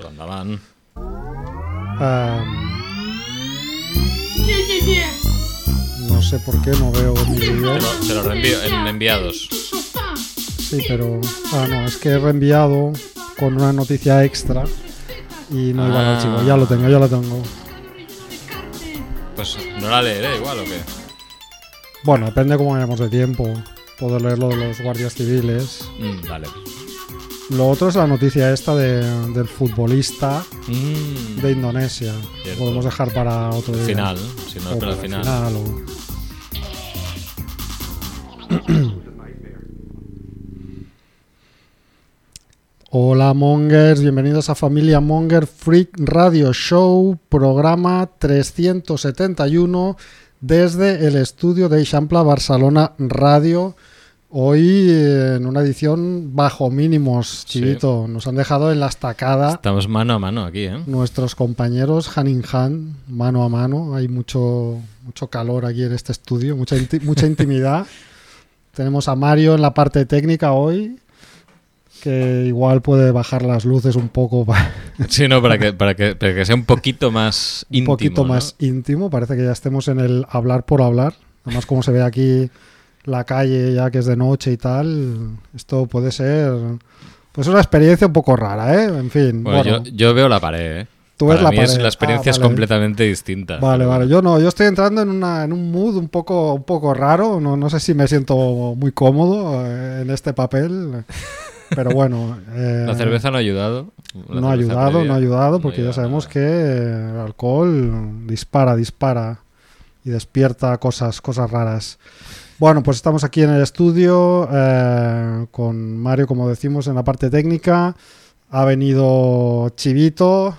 Pues andaban. Em, no sé por qué no veo mi Te lo, te lo reenvío en enviados. Sí, pero. Ah, no, es que he reenviado con una noticia extra y no iba al Ah. archivo. Ya lo tengo, ya lo tengo. Pues no la leeré igual o qué. Bueno, depende cómo vayamos de tiempo. Poder leer lo de los guardias civiles. Mm, vale. Lo otro es la noticia esta de- del futbolista Mm, de Indonesia. Cierto. Podemos dejar para otro día. final, si no O es para para el final. o- Hola Mongers, bienvenidos a Familia Monger Freak Radio Show, programa 371 desde el estudio de Eixample Barcelona Radio. Hoy eh, en una edición bajo mínimos, Sí. Chivito. Nos han dejado en la estacada Estamos mano a mano aquí, ¿eh? nuestros compañeros hand in hand, mano a mano. Hay mucho, mucho calor aquí en este estudio, mucha, inti- mucha intimidad. Tenemos a Mario en la parte técnica hoy, que igual puede bajar las luces un poco, Sí, no, para que, para que, para que sea un poquito más un íntimo. poquito ¿no? más íntimo. Parece que ya estemos en el hablar por hablar. Además, como se ve aquí la calle ya que es de noche y tal, esto puede ser pues una experiencia un poco rara, ¿eh? En fin, Bueno, bueno, yo, yo veo la pared, ¿eh? tú ves la mí pared. es- la experiencia Ah, es vale. completamente distinta. Vale, vale. Yo no, yo estoy entrando en, una, en un mood un poco, un poco raro. No, no sé si me siento muy cómodo eh, en este papel. Pero bueno. eh, La cerveza no ha ayudado. No ha ayudado, previa. no ha ayudado, No porque ya sabemos nada. que eh, el alcohol dispara, dispara y despierta cosas, cosas raras. Bueno, pues estamos aquí en el estudio eh, con Mario, como decimos, en la parte técnica. Ha venido Chivito.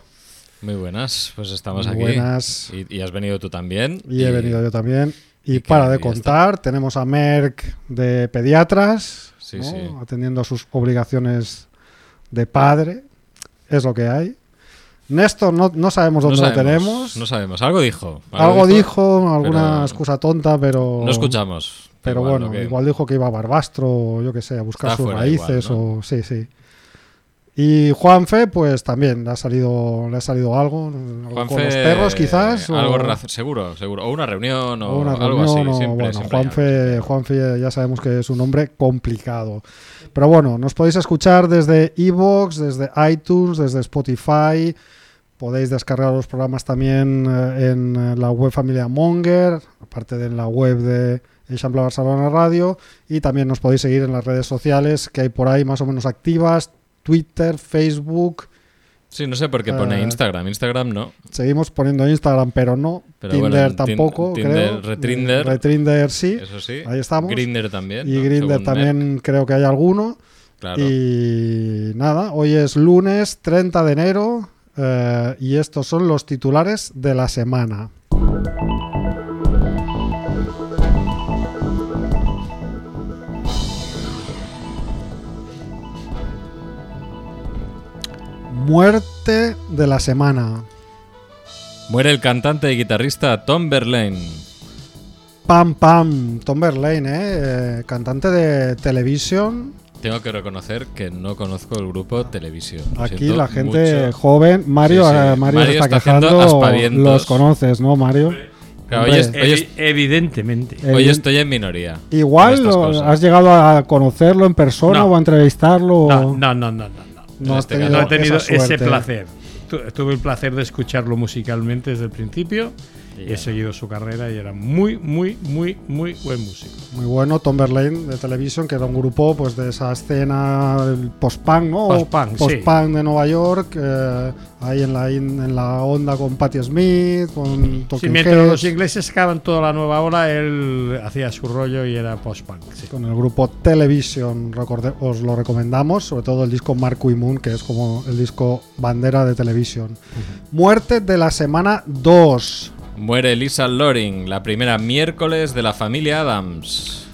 Muy buenas, pues estamos Muy aquí. buenas. Y, y has venido tú también. Y he venido yo también. Y, para de contar, tenemos a Merck de pediatras, Sí, ¿no? sí. atendiendo a sus obligaciones de padre. Es lo que hay. Néstor, no, no sabemos No dónde sabemos, lo tenemos. No sabemos. Algo dijo. Algo dijo, alguna excusa tonta, pero. No escuchamos. Pero Igual, bueno, que- igual dijo que iba a Barbastro, yo qué sé, a buscar Está sus raíces, igual, o. Sí, sí. Y Juanfe, pues también le ha salido, le ha salido algo. algo con Juanfe, los perros, quizás. Algo seguro, seguro. O una reunión o, o una algo reunión, así. o, siempre, bueno, siempre Juanfe, Juanfe ya sabemos que es un hombre complicado. Pero bueno, nos podéis escuchar desde Evox, desde iTunes, desde Spotify. Podéis descargar los programas también eh, en la web Familia Monger, aparte de en la web de Eixample Barcelona Radio. Y también nos podéis seguir en las redes sociales que hay por ahí más o menos activas. Twitter, Facebook. Sí, no sé por qué pone Eh, Instagram. Instagram no. Seguimos poniendo Instagram, pero no. Pero Tinder bueno, tampoco, Tinder, creo. Retrinder. Retrinder sí. Eso sí. Ahí estamos. Grinder también. Y ¿no? Grinder Según también creo que hay alguno. Claro. Y nada, hoy es lunes 30 de enero eh, y estos son los titulares de la semana. Muerte de la semana. Muere el cantante y guitarrista Tom Verlaine. Pam Pam, Tom Verlaine, ¿eh? Eh, cantante de televisión. Tengo que reconocer que no conozco el grupo Televisión. Lo Aquí la gente mucho. joven. Mario, Sí, sí. eh, Mario, está, está quejando. Los conoces, ¿no, Mario? Claro, Hombre. hoy, es- hoy es- Evi- evidentemente. Eh, hoy estoy en minoría. Igual has llegado a conocerlo en persona No. o a entrevistarlo. No, no, no, no, no. No. No este he tenido ese placer. Tu- Tuve el placer de escucharlo musicalmente desde el principio. Y he seguido su carrera y era muy, muy, muy, muy buen músico. Muy bueno, Tom Verlaine de Television, que era un grupo pues de esa escena post-punk, ¿no? Post-punk, sí. Post-punk de Nueva York, eh, ahí en la, in- en la onda con Patti Smith, con Sí, mientras Heads, los ingleses sacaban toda la nueva ola, él hacía su rollo y era post-punk. sí. con el grupo Television, os lo recomendamos, sobre todo el disco Marco y Moon, que es como el disco bandera de Television. Muerte de la semana 2. Muere Lisa Loring, la primera miércoles de la familia Adams.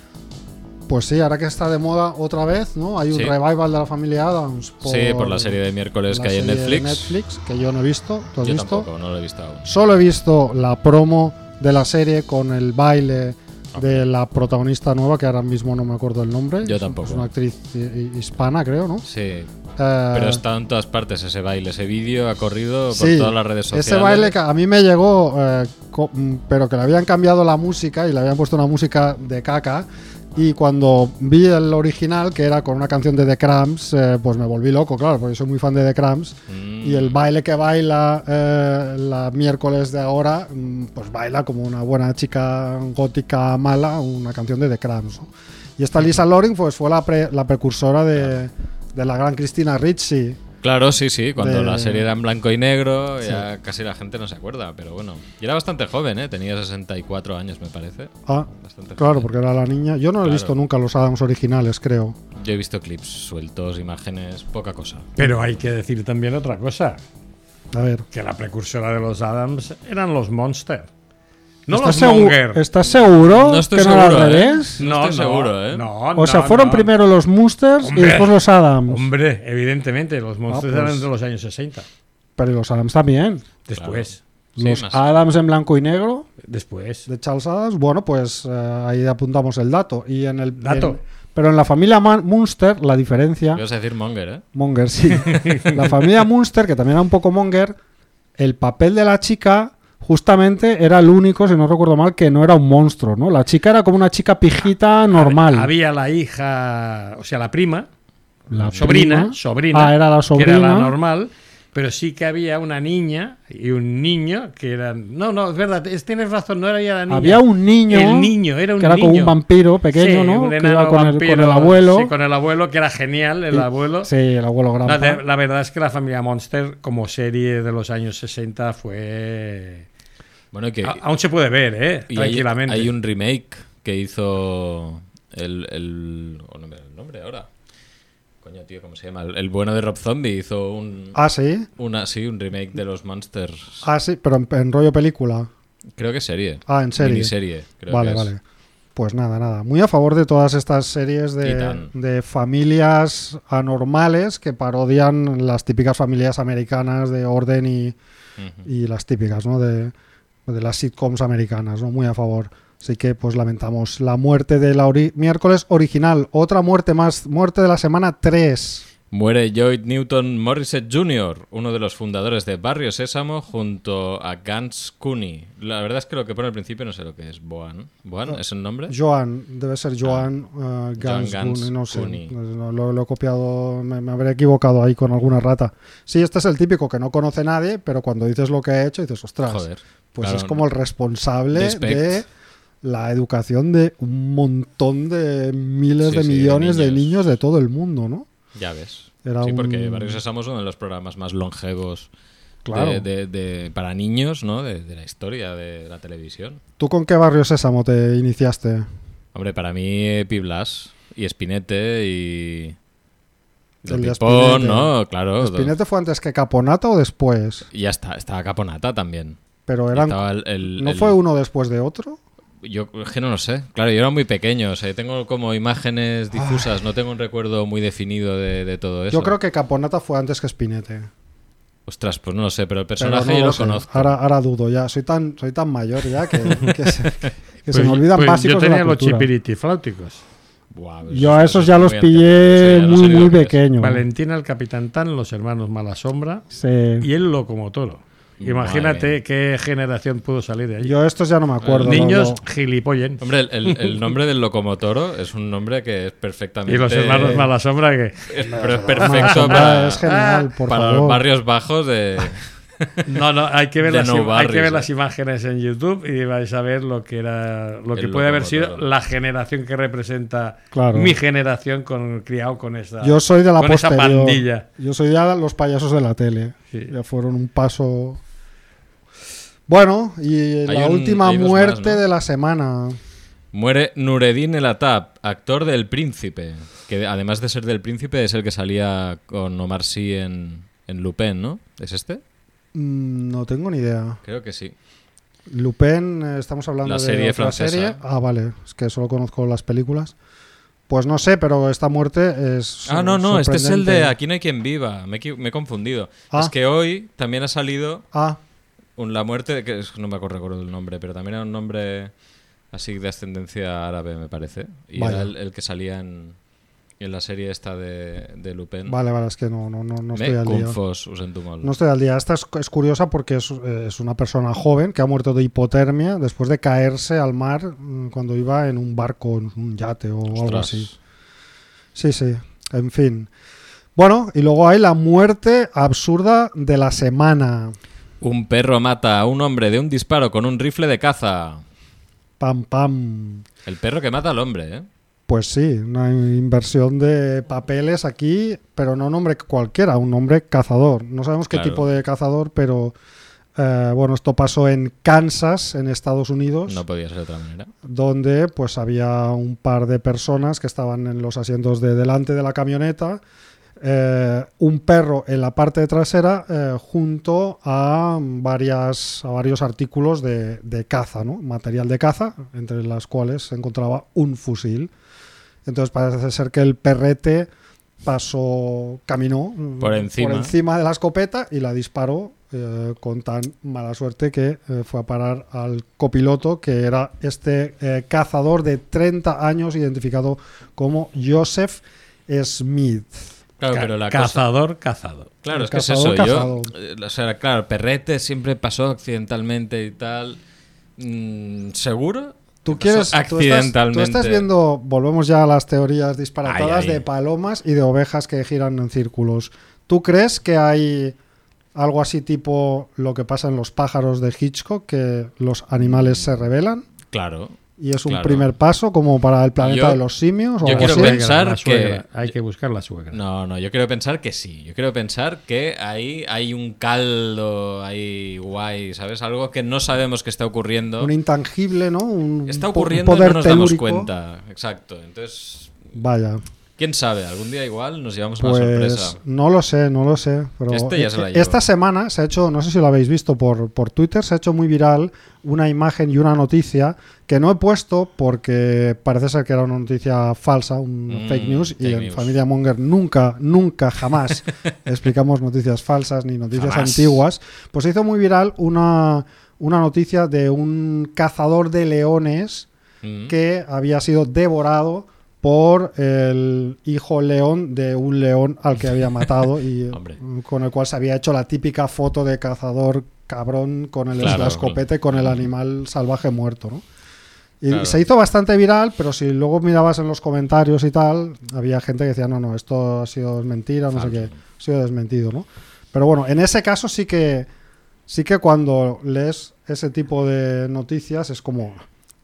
Pues sí, ahora que está de moda otra vez, ¿no? Hay un Sí. revival de la familia Adams. sí, por la serie de miércoles que hay en Netflix. Netflix, que yo no he visto. ¿Tú has Yo visto? tampoco, no lo he visto aún. Solo he visto la promo de la serie con el baile de la protagonista nueva, que ahora mismo no me acuerdo el nombre. Yo tampoco. Es una actriz hi- hispana, creo, ¿no? Sí, eh, Pero está en todas partes ese baile, ese vídeo ha corrido por Sí, todas las redes sociales. Ese baile a mí me llegó, eh, mm, pero que le habían cambiado la música y le habían puesto una música de caca. Y cuando vi el original, que era con una canción de The Cramps, eh, pues me volví loco, claro, porque soy muy fan de The Cramps. Mm. Y el baile que baila eh, la miércoles de ahora, mm, pues baila como una buena chica gótica mala, una canción de The Cramps. ¿no? Y esta Lisa Loring pues, fue la, pre- la precursora de, de la gran Cristina Ricci. Claro, sí, sí. Cuando de- la serie era en blanco y negro, Sí. ya casi la gente no se acuerda. Pero bueno. Y era bastante joven, ¿eh? Tenía 64 años, me parece. Ah, Bastante Claro, joven. porque era la niña. Yo no he visto nunca los Adams originales, creo. Yo he visto clips sueltos, imágenes, poca cosa. Pero hay que decir también otra cosa, A ver. que la precursora de los Adams eran los Monster. No ¿Estás, los segu-. ¿Estás seguro No estoy que no era seguro, al ¿eh? revés? No estoy seguro, ¿eh? No, O sea, fueron no. primero los Monsters Hombre. y después los Adams. Hombre, evidentemente, los Monsters pues. eran de los años 60. Pero los Adams también. Después. Los. Adams en blanco y negro Después. de Charles Adams. Bueno, pues eh, ahí apuntamos el dato. Y en el Dato. en- pero en la familia Man- Munster, la diferencia. Ibas a decir Monger, ¿eh? Monger, sí. la familia Munster, que también era un poco Monger, el papel de la chica justamente era el único, si no recuerdo mal, que no era un monstruo, ¿no? La chica era como una chica pijita normal. Había la hija, o sea, la prima, La sobrina, prima. sobrina, Ah, era la que sobrina. era la normal, pero sí que había una niña y un niño que eran... No, no, es verdad, es- tienes razón, no era ya la niña. Había un niño, El niño, era un que era como niño. un vampiro pequeño, Sí, ¿no? un Que enano iba con, el, con vampiro, el abuelo. Sí, con el abuelo, que era genial, el abuelo. Sí, el abuelo No, Grampa. de- la verdad es que la familia Monster, como serie de los años 60, fue. Bueno, que. A- aún se puede ver, ¿eh? y Tranquilamente. hay un remake que hizo. El. el oh, no me da el nombre ahora. Coño, tío, ¿cómo se llama? El, el bueno de Rob Zombie hizo un. Ah, sí. Una, sí, un remake de los Monsters. Ah, sí, pero en, en rollo película. Creo que serie. Ah, en serie. Miniserie, creo vale, que es. vale. Pues nada, nada. Muy a favor de todas estas series de, de familias anormales que parodian las típicas familias americanas de orden y, y las típicas, ¿no? De, de las sitcoms americanas, ¿no? Muy a favor. Así que pues lamentamos la muerte de la ori- miércoles original. Otra muerte más, muerte de la semana 3. Muere Lloyd Newton Morissette Jr., uno de los fundadores de Barrio Sésamo, junto a Gans Cooney. La verdad es que lo que pone al principio no sé lo que es. Boan. ¿Boan es el nombre? Joan, debe ser Joan uh, Gans Gans Cooney, no sé. Cooney. Lo, lo- lo he copiado, me, me habré equivocado ahí con alguna rata. Sí, este es el típico que no conoce nadie, pero cuando dices lo que ha hecho, dices, ostras, Joder. pues Claro, es como el responsable Respect. de la educación de un montón de miles Sí, de sí, millones de niños. niños de todo el mundo, ¿no? Ya ves. Era sí, porque Barrio Sésamo es uno de los programas más longevos Claro. de, de- de- para niños, ¿no? De, la historia de la televisión. ¿Tú con qué barrio Sésamo te iniciaste? Hombre, para mí Piblas y Espinete y... El de Pipón, Espinete. ¿no? Claro. ¿Spinette fue antes que Caponata o después? Y ya está, estaba Caponata también. Pero eran, estaba el- el- ¿no fue uno después de otro? Yo es que no lo sé. Claro, yo era muy pequeño. O sea, tengo como imágenes difusas. No tengo un recuerdo muy definido de, de todo eso. Yo creo que Caponata fue antes que Spinette. Ostras, pues no lo sé, pero el Pero personaje no yo lo conozco. Ahora, ahora dudo ya. Soy tan, soy tan mayor ya que, que se, que Pues- se me olvidan pues básicos Yo de tenía la los chipiritifláuticos. Buah, pues Yo a eso esos es ya muy los pillé muy, muy pequeños. Valentina, el Capitán Tan, los hermanos Malasombra Sí. y el Locomotoro. Imagínate Madre. qué generación pudo salir de ahí. Yo estos ya no me acuerdo. Niños no, no. gilipollen. Hombre, el, el- el nombre del locomotoro es un nombre que es perfectamente. Y los hermanos Malasombra que... es- pero es perfecto para, es genial, por para los barrios bajos de. No, no, hay que ver, las, no hay que ver las eh. imágenes en YouTube y vais a ver lo que era lo que El puede haber sido la generación que representa Claro. mi generación con criado con esa Yo soy de la con esa posterior. pandilla. Yo soy ya los payasos de la tele. Sí. Ya fueron un paso. Bueno, y la un- última muerte más, ¿no? de la semana. Muere Nureddin El Atab, actor del Príncipe. Que además de ser del Príncipe, es el que salía con Omar Sy en, en Lupin, ¿no? ¿Es este? Mm, No tengo ni idea. Creo que sí. Lupin, eh, estamos hablando La de serie otra francesa. serie. Ah, vale, es que solo conozco las películas. Pues no sé, pero esta muerte es. Ah, no, no, este es el de. Aquí no hay quien viva. Me, he equi- me he confundido. Ah. Es que hoy también ha salido Ah, un- la muerte, de que es- no me acuerdo recuerdo el nombre, pero también era un nombre así de ascendencia árabe, me parece. Y Vaya. era el, el que salía en, En la serie esta de, de Lupin. Vale, vale, es que no, no, no, no estoy Me al día. confos. No estoy al día. Esta es, es curiosa porque es, eh, es una persona joven que ha muerto de hipotermia después de caerse al mar mm, cuando iba en un barco, en un yate o algo así. Sí, sí. En fin. Bueno, y luego hay la muerte absurda de la semana. Un perro mata a un hombre de un disparo con un rifle de caza. Pam, pam. El perro que mata al hombre, ¿eh? Pues sí, una inversión de papeles aquí, pero no un hombre cualquiera, un hombre cazador. No sabemos qué Claro. tipo de cazador, pero eh, bueno, esto pasó en Kansas, en Estados Unidos, No podía ser de otra manera. donde pues había un par de personas que estaban en los asientos de delante de la camioneta, eh, un perro en la parte trasera eh, junto a varias a varios artículos de, de caza, ¿no? material de caza, entre las cuales se encontraba un fusil. Entonces parece ser que el perrete pasó, caminó mm, Por encima. encima de la escopeta y la disparó eh, con tan mala suerte que fue a parar al copiloto, que era este cazador de 30 años identificado como Joseph Smith. Claro, Ca- pero la cosa... cazador, cazado. Claro, El es que es eso. cazado. Yo, eh, o sea, claro, Perrete siempre pasó accidentalmente y tal. Mm, ¿Seguro? Tú quieres, tú estás, accidentalmente. tú estás viendo, volvemos ya a las teorías disparatadas Ay, ay. de palomas y de ovejas que giran en círculos. ¿Tú crees que hay algo así tipo lo que pasa en los pájaros de Hitchcock, que los animales se rebelan? Claro. Y es un Claro. primer paso como para el planeta Yo- de los simios. o yo quiero así? pensar que-. Hay que buscar la suegra. No, no, yo quiero pensar que sí. Yo quiero pensar que ahí hay un caldo ahí guay, ¿sabes? Algo que no sabemos que está ocurriendo. Un intangible, ¿no? Un Está un ocurriendo y poder no nos damos cuenta. Exacto. Entonces, Vaya, quién sabe, algún día igual nos llevamos una pues sorpresa. no lo sé, no lo sé. Pero Este ya se la llevo. esta semana se ha hecho, no sé si lo habéis visto por, por Twitter, se ha hecho muy viral una imagen y una noticia que no he puesto porque parece ser que era una noticia falsa, un Mm, fake news, y en news. Familia Monger nunca, nunca, jamás explicamos noticias falsas ni noticias Jamás. antiguas. Pues se hizo muy viral una, una noticia de un cazador de leones Mm. que había sido devorado por el hijo león de un león al que había matado y con el cual se había hecho la típica foto de cazador cabrón con el Claro. escopete con el animal salvaje muerto, ¿no? Y Claro. se hizo bastante viral, pero si luego mirabas en los comentarios y tal, había gente que decía, no, no, esto ha sido mentira, no sé qué, ha sido desmentido, ¿no? Pero bueno, en ese caso sí que sí que cuando lees ese tipo de noticias es como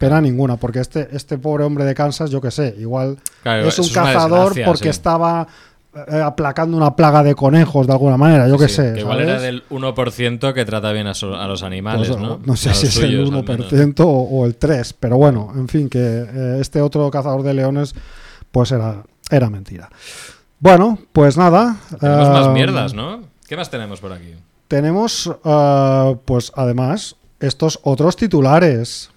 pena ninguna, porque este, este pobre hombre de Kansas, yo qué sé, igual Claro, es un cazador porque sí. estaba eh, aplacando una plaga de conejos de alguna manera, yo Sí, sé. que igual ¿sabes? era del 1% que trata bien a, so- a los animales, Pues, ¿no? No sé A si es el suyos, al menos. 1% o, o el 3%, pero bueno, en fin, que eh, este otro cazador de leones, pues era, era mentira. Bueno, pues nada. Tenemos más eh, mierdas, ¿no? ¿Qué más tenemos por aquí? Tenemos, pues además, estos otros titulares.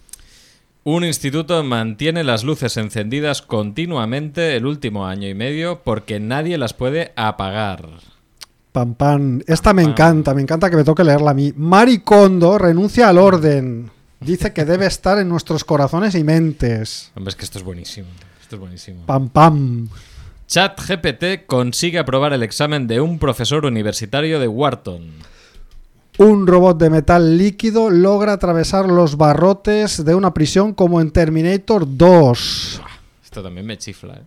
Un instituto mantiene las luces encendidas continuamente el último año y medio porque nadie las puede apagar. Pam, pam. Esta me encanta, me encanta que me toque leerla a mí. Maricondo renuncia al orden. Dice que debe estar en nuestros corazones y mentes. Hombre, es que esto es buenísimo. Esto es buenísimo. Pam, pam. ChatGPT consigue aprobar el examen de un profesor universitario de Wharton. Un robot de metal líquido logra atravesar los barrotes de una prisión como en Terminator 2. Esto también me chifla, ¿eh?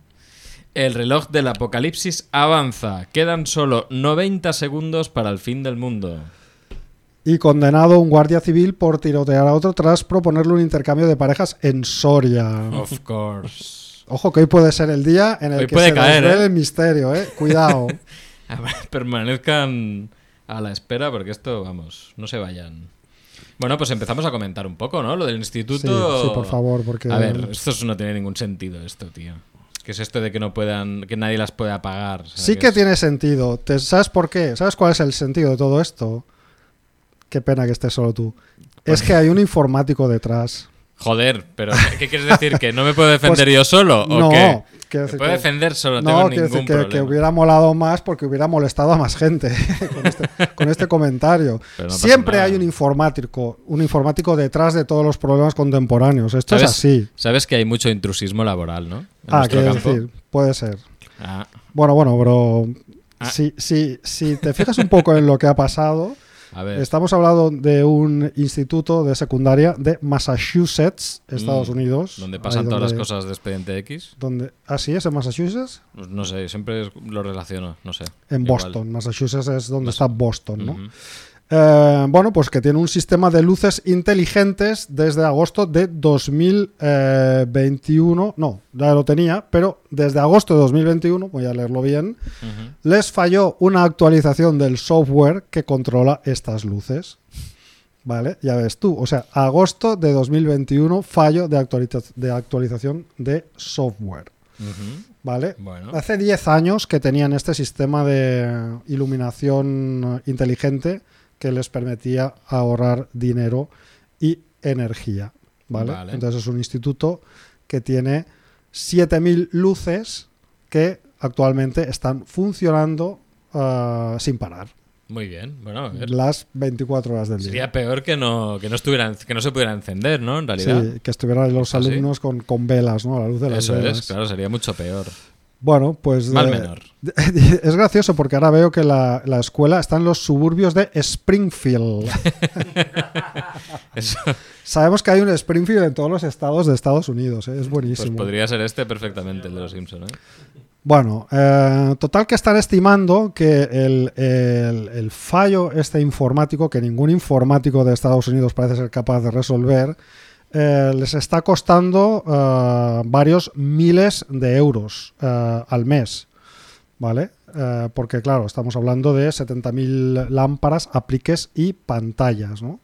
El reloj del apocalipsis avanza. Quedan solo 90 segundos para el fin del mundo. Y condenado un guardia civil por tirotear a otro tras proponerle un intercambio de parejas en Soria. Of course. Ojo que hoy puede ser el día en el Hoy que puede se caer, ¿eh? el misterio, ¿eh? Cuidado. Permanezcan a la espera porque esto, vamos, no se vayan. Bueno, pues empezamos a comentar un poco, ¿no? Lo del Sí, instituto. sí, por favor, porque... A ver, esto es- no tiene ningún sentido, esto, tío. ¿Qué es esto de que no puedan, que nadie las pueda pagar? O sea, Sí que es- tiene sentido. ¿Te- ¿Sabes por qué? ¿Sabes cuál es el sentido de todo esto? Qué pena que estés solo tú. Es que hay un informático detrás. Joder, pero ¿qué quieres decir? ¿Que no me puedo defender Pues, yo solo? ¿O no, qué? Me puedo que- defender solo, no tengo quiero ningún decir que, problema. que hubiera molado más porque hubiera molestado a más gente con, este, con este comentario. No Siempre nada. hay un informático, un informático detrás de todos los problemas contemporáneos. Esto es ¿Sabes- así. Sabes que hay mucho intrusismo laboral, ¿no? En Ah, quiero decir, puede ser. Ah, Bueno, bueno, pero Ah. si, si, si te fijas un poco en lo que ha pasado, a ver. estamos hablando de un instituto de secundaria de Massachusetts, Estados Mm, Unidos. Donde pasan todas las cosas de expediente X. Donde, ¿Así es en Massachusetts? Pues No sé, siempre lo relaciono, no sé. En Igual. Boston. Massachusetts es donde Mas- está Boston, ¿no? Eh, bueno, pues que tiene un sistema de luces inteligentes desde agosto de 2021. No, ya lo tenía, pero desde agosto de 2021, voy a leerlo bien, les falló una actualización del software que controla estas luces. ¿Vale? Ya ves tú. O sea, agosto de 2021, fallo de, de actualización de software. ¿Vale? Bueno. Hace 10 años que tenían este sistema de iluminación eh, inteligente que les permitía ahorrar dinero y energía. ¿vale? Vale. Entonces es un instituto que tiene 7.000 luces que actualmente están funcionando ah, sin parar Muy bien. Bueno, a ver. las 24 horas del día. Sería peor que no, que no estuvieran, que no se pudieran encender, ¿no? En realidad. Sí, que estuvieran los ¿Ah, sí? alumnos con, con velas, ¿no? A la luz de las Eso velas. es, claro, sería mucho peor. Bueno, pues Mal eh, menor. Es gracioso porque ahora veo que la, la escuela está en los suburbios de Springfield. Eso, Sabemos que hay un Springfield en todos los estados de Estados Unidos, ¿eh? es pues buenísimo. podría ser este perfectamente, el de los Simpsons, ¿eh? Bueno, eh, total que están estimando que el, el- el fallo este informático, que ningún informático de Estados Unidos parece ser capaz de resolver, eh, les está costando eh, varios miles de euros eh, al mes. ¿Vale? Porque claro, estamos hablando de 70.000 lámparas, apliques y pantallas, ¿no?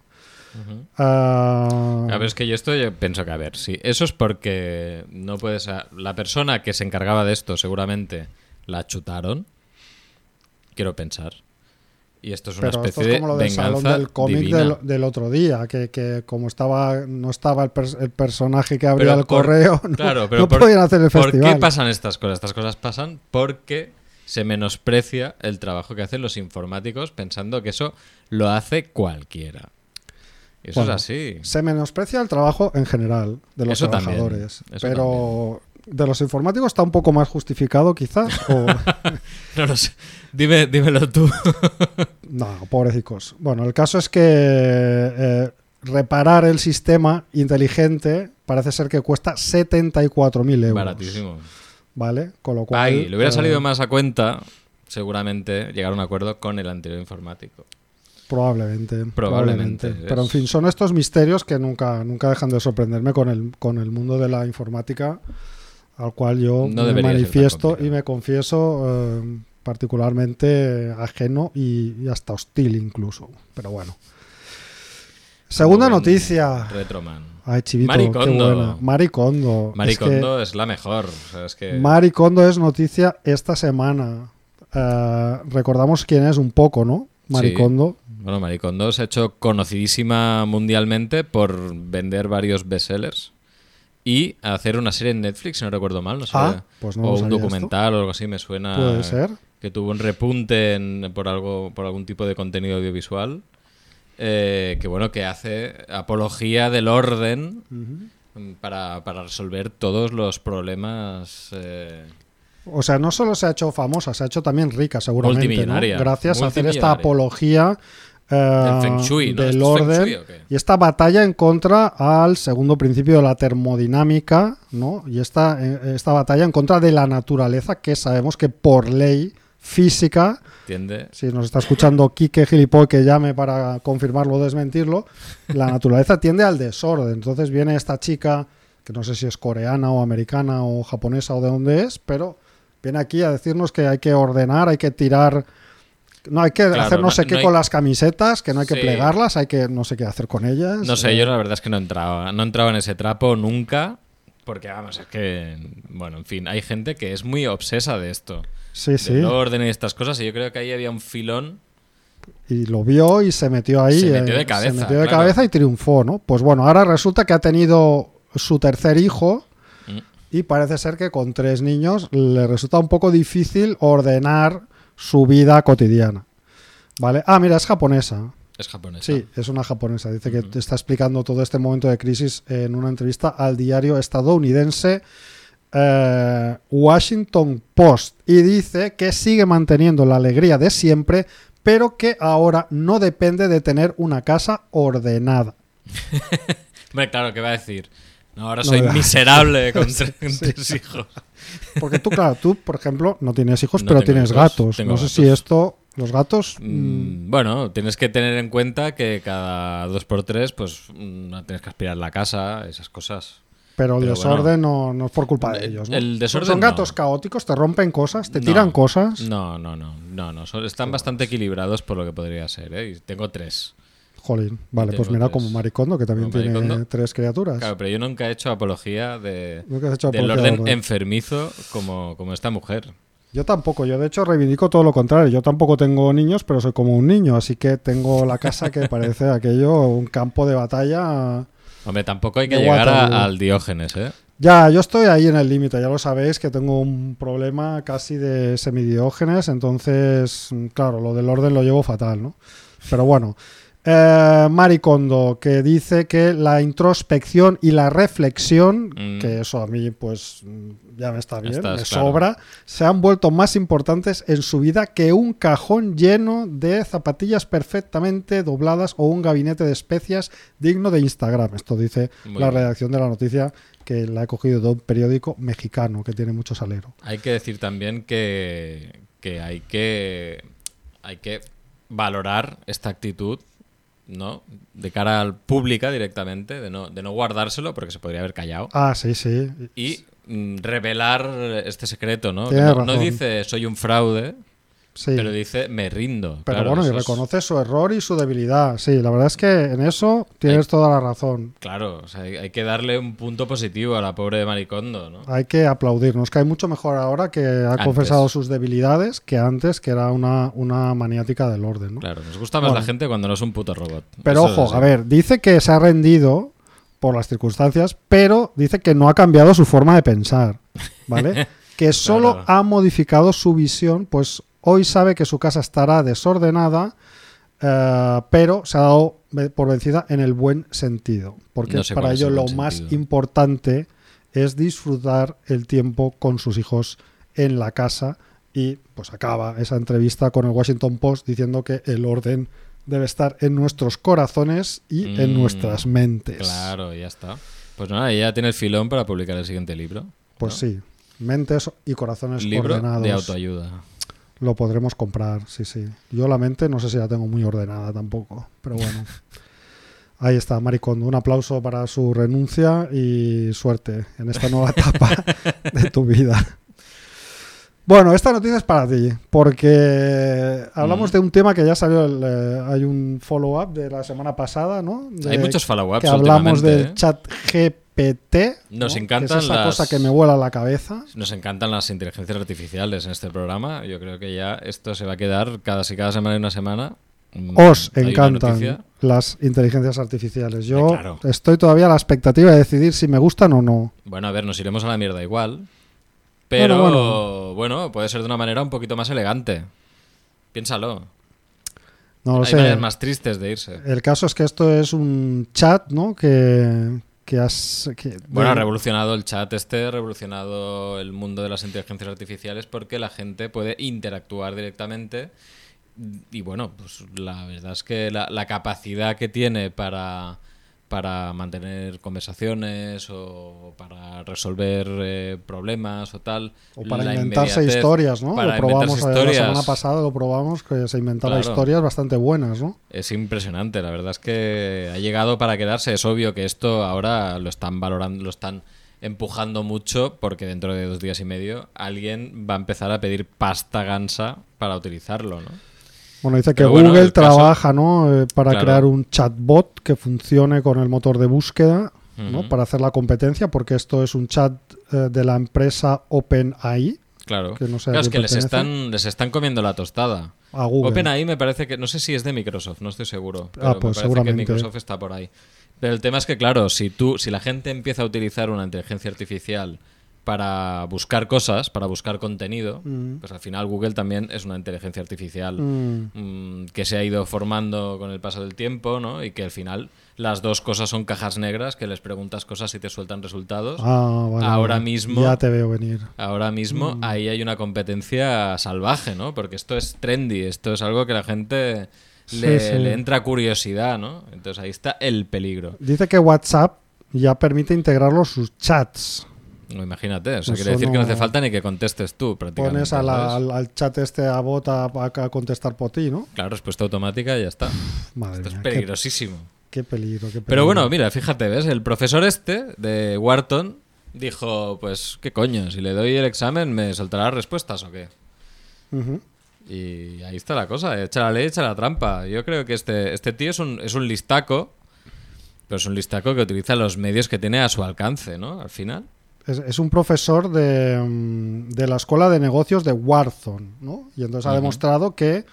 A ver, es que yo esto yo pienso que, a ver, sí, eso es porque no puedes... La persona que se encargaba de esto seguramente la chutaron, quiero pensar. Y esto es una Pero esto especie es como lo de del salón del cómic del, del otro día, que, que como estaba no estaba el, pers- el personaje que abría Pero el por- correo, no, Claro, pero no por- podían hacer el ¿Por festival. qué pasan estas cosas? Estas cosas pasan porque se menosprecia el trabajo que hacen los informáticos pensando que eso lo hace cualquiera. Eso Bueno, es así. Se menosprecia el trabajo en general de los Eso trabajadores, pero de los informáticos está un poco más justificado quizás o No lo sé. Dime, dímelo tú. no, pobrecicos. Bueno, el caso es que eh, reparar el sistema inteligente parece ser que cuesta 74.000 euros. Baratísimo. ¿Vale? Con lo cual Ay, le hubiera eh, salido más a cuenta, seguramente, llegar a un acuerdo con el anterior informático. Probablemente, Probablemente, probablemente. Pero en fin, son estos misterios que nunca, nunca dejan de sorprenderme con el, con el mundo de la informática, al cual yo No me manifiesto y me confieso eh, particularmente ajeno y, y hasta hostil incluso. Pero bueno. Segunda Como noticia. Retroman. Ay, chivito, Marie qué buena. Maricondo. Maricondo es, la mejor. O sea, es que... Maricondo es noticia esta semana. Eh, recordamos quién es un poco, ¿no? Maricondo. Bueno, Maricondo se ha hecho conocidísima mundialmente por vender varios bestsellers y hacer una serie en Netflix, si no recuerdo mal, no sé. Ah, pues no o un documental o algo así, me suena Puede ser. Que tuvo un repunte en- por algo por algún tipo de contenido audiovisual. eh, que bueno, que hace apología del orden para, para resolver todos los problemas eh, O sea, no solo se ha hecho famosa, se ha hecho también rica, seguramente. ¿no? Gracias a hacer esta apología eh, Del Feng Shui, ¿no? del ¿Esto es Feng orden Shui y esta batalla en contra al segundo principio de la termodinámica, ¿no? Y esta, esta batalla en contra de la naturaleza, que sabemos que por ley física, ¿entiende? si nos está escuchando Quique Gilipoy que llame para confirmarlo o desmentirlo, la naturaleza tiende al desorden. Entonces viene esta chica, que no sé si es coreana o americana o japonesa o de dónde es, pero viene aquí a decirnos que hay que ordenar, hay que tirar... No hay que Claro, hacer no no- sé qué no hay- con las camisetas, que no hay que Sí. plegarlas, hay que no sé qué hacer con ellas. No sé, Eh, yo la verdad es que no entraba. No entraba en ese trapo nunca. Porque, vamos, es que. Bueno, en fin, hay gente que es muy obsesa de esto. Sí, sí. Del orden y estas cosas. Y yo creo que ahí había un filón. y lo vio y se metió ahí. Se metió eh, de cabeza, Se metió de claro. cabeza y triunfó, ¿no? Pues bueno, ahora resulta que ha tenido su tercer hijo Mm. y parece ser que con tres niños le resulta un poco difícil ordenar su vida cotidiana. ¿Vale? Ah, mira, es japonesa. Es japonesa. Sí, es una japonesa. Dice que te está explicando todo este momento de crisis en una entrevista al diario estadounidense eh, Washington Post y dice que sigue manteniendo la alegría de siempre, pero que ahora no depende de tener una casa ordenada. Hombre, claro, ¿qué va a decir? No, ahora soy miserable con tres, sí. tres hijos. Porque tú, claro, tú, por ejemplo, no tienes hijos, No pero tienes gatos. no sé gatos. si esto, los gatos... mm, Bueno, tienes que tener en cuenta que cada dos por tres, pues mm, tienes que aspirar la casa, esas cosas. Pero el Pero desorden no, no es por culpa de El- ellos. ¿no? el desorden Son gatos no. caóticos, te rompen cosas, te tiran cosas. No, no, no, no, no. son- están bastante equilibrados por lo que podría ser, ¿eh? Y tengo tres. Jolín, vale, tengo pues mira tres. como Maricondo, que también tiene Maricondo. tres criaturas. Claro, pero yo nunca he hecho apología de, hecho del orden de- enfermizo como, como esta mujer. Yo tampoco, yo de hecho reivindico todo lo contrario. Yo tampoco tengo niños, pero soy como un niño, así que tengo la casa que parece aquello un campo de batalla. Hombre, tampoco hay que llegar a- al Diógenes, ¿eh? Ya, yo estoy ahí en el límite, ya lo sabéis que tengo un problema casi de semidiógenes, entonces, mm, claro, lo del orden lo llevo fatal, ¿no? Pero bueno, eh, Maricondo, que dice que la introspección y la reflexión, Mm. que eso a mí pues ya me está bien, Estás me claro. sobra, se han vuelto más importantes en su vida que un cajón lleno de zapatillas perfectamente dobladas o un gabinete de especias digno de Instagram. Esto dice Muy la bien. redacción de la noticia que la he cogido de un periódico mexicano que tiene mucho salero. Hay que decir también que, que hay que hay que valorar esta actitud, ¿no? De cara al pública directamente, de no, de no guardárselo porque se podría haber callado. Ah, sí, sí. Y mm, revelar este secreto, ¿no? No, no dice soy un fraude, Sí. pero dice me rindo. Pero Claro, bueno, y es- reconoce su error y su debilidad. Sí, la verdad es que en eso tienes Hay- toda la razón. Claro, o sea, hay, que darle un punto positivo a la pobre de Maricondo, ¿no? Hay que aplaudirnos, que hay mucho mejor ahora que ha Antes. confesado sus debilidades que antes, que era una, una maniática del orden. ¿no? Claro, nos gusta más Bueno. la gente cuando no es un puto robot. Pero Eso ojo, a ver, dice que se ha rendido por las circunstancias, pero dice que no ha cambiado su forma de pensar, ¿vale? que solo Claro. ha modificado su visión, pues hoy sabe que su casa estará desordenada, eh, pero se ha dado por vencida en el buen sentido, porque No sé para ello el lo más sentido. importante es disfrutar el tiempo con sus hijos en la casa y pues acaba esa entrevista con el Washington Post diciendo que el orden debe estar en nuestros corazones y en Mm, nuestras mentes. Claro, ya está. Pues nada, ya tiene el filón para publicar el siguiente libro. Pues ¿no? sí, mentes y corazones Libro ordenados. de autoayuda. Lo podremos comprar, sí, sí. Yo la mente no sé si la tengo muy ordenada tampoco, pero bueno. Ahí está, Maricondo. Un aplauso para su renuncia y suerte en esta nueva etapa de tu vida. Bueno, esta noticia es para ti, porque hablamos Mm. de un tema que ya salió, el, eh, hay un follow-up de la semana pasada, ¿no? De- Hay muchos follow-ups que hablamos del ¿eh? chat GPT. Nos ¿no? encantan que es esa las- cosa que me vuela la cabeza. Nos encantan las inteligencias artificiales en este programa. Yo creo que ya esto se va a quedar cada, si cada semana y una semana. mm, Os encantan las inteligencias artificiales. Yo Eh, claro. estoy todavía a la expectativa de decidir si me gustan o no. Bueno, a ver, nos iremos a la mierda igual. Pero Bueno, bueno, puede ser de una manera un poquito más elegante. Piénsalo. No lo Hay sé. maneras más tristes de irse. El caso es que esto es un chat, ¿no? Que, que Bueno, ha revolucionado el chat este, ha revolucionado el mundo de las inteligencias artificiales porque la gente puede interactuar directamente. Y bueno, pues la verdad es que la capacidad que tiene para, para mantener conversaciones o para resolver eh, problemas o tal. o para la inventarse historias, ¿no? para lo probamos eh, la historias. semana pasada, lo probamos, que se inventaba Claro. historias bastante buenas, ¿no? Es impresionante, la verdad es que ha llegado para quedarse. Es obvio que esto ahora lo están valorando, lo están empujando mucho porque dentro de dos días y medio alguien va a empezar a pedir pasta gansa para utilizarlo, ¿no? Bueno, dice que Pero bueno, Google caso- trabaja, ¿no? Eh, para Claro. crear un chatbot que funcione con el motor de búsqueda, ¿no? Para hacer la competencia, porque esto es un chat eh, de la empresa OpenAI, Claro. Que no sé a Claro, es que les están, les están comiendo la tostada. a Google. OpenAI me parece que, no sé si es de Microsoft, no estoy seguro. Pero Ah, me pues parece seguramente. que Microsoft está por ahí. Pero el tema es que, claro, si tú, si la gente empieza a utilizar una inteligencia artificial para buscar cosas, para buscar contenido, Mm. pues al final Google también es una inteligencia artificial Mm. mm, que se ha ido formando con el paso del tiempo, ¿no? Y que al final las dos cosas son cajas negras que les preguntas cosas y te sueltan resultados. Ah, vale, Ahora vale. mismo- Ya te veo venir. Ahora mismo Mm. ahí hay una competencia salvaje, ¿no? Porque esto es trendy, esto es algo que la gente le, Sí, sí. le entra curiosidad, ¿no? Entonces ahí está el peligro. Dice que WhatsApp ya permite integrarlo sus chats. No, imagínate, o sea, Eso quiere decir que no hace falta ni que contestes tú, prácticamente. Pones a la- al, al chat este a bota a, a contestar por ti, ¿no? Claro, respuesta automática y ya está. Madre Esto es mía, peligrosísimo. qué peligro, qué peligro. Pero bueno, mira, fíjate, ¿ves? El profesor este de Wharton dijo, pues, ¿qué coño? Si le doy el examen, ¿me soltará respuestas o qué? Y ahí está la cosa, echa la ley, echa la trampa. Yo creo que este, este tío es un, es un listaco, pero es un listaco que utiliza los medios que tiene a su alcance, ¿no? Al final. Es, es un profesor de, mm, de la Escuela de Negocios de Wharton, ¿no? Y entonces ha demostrado que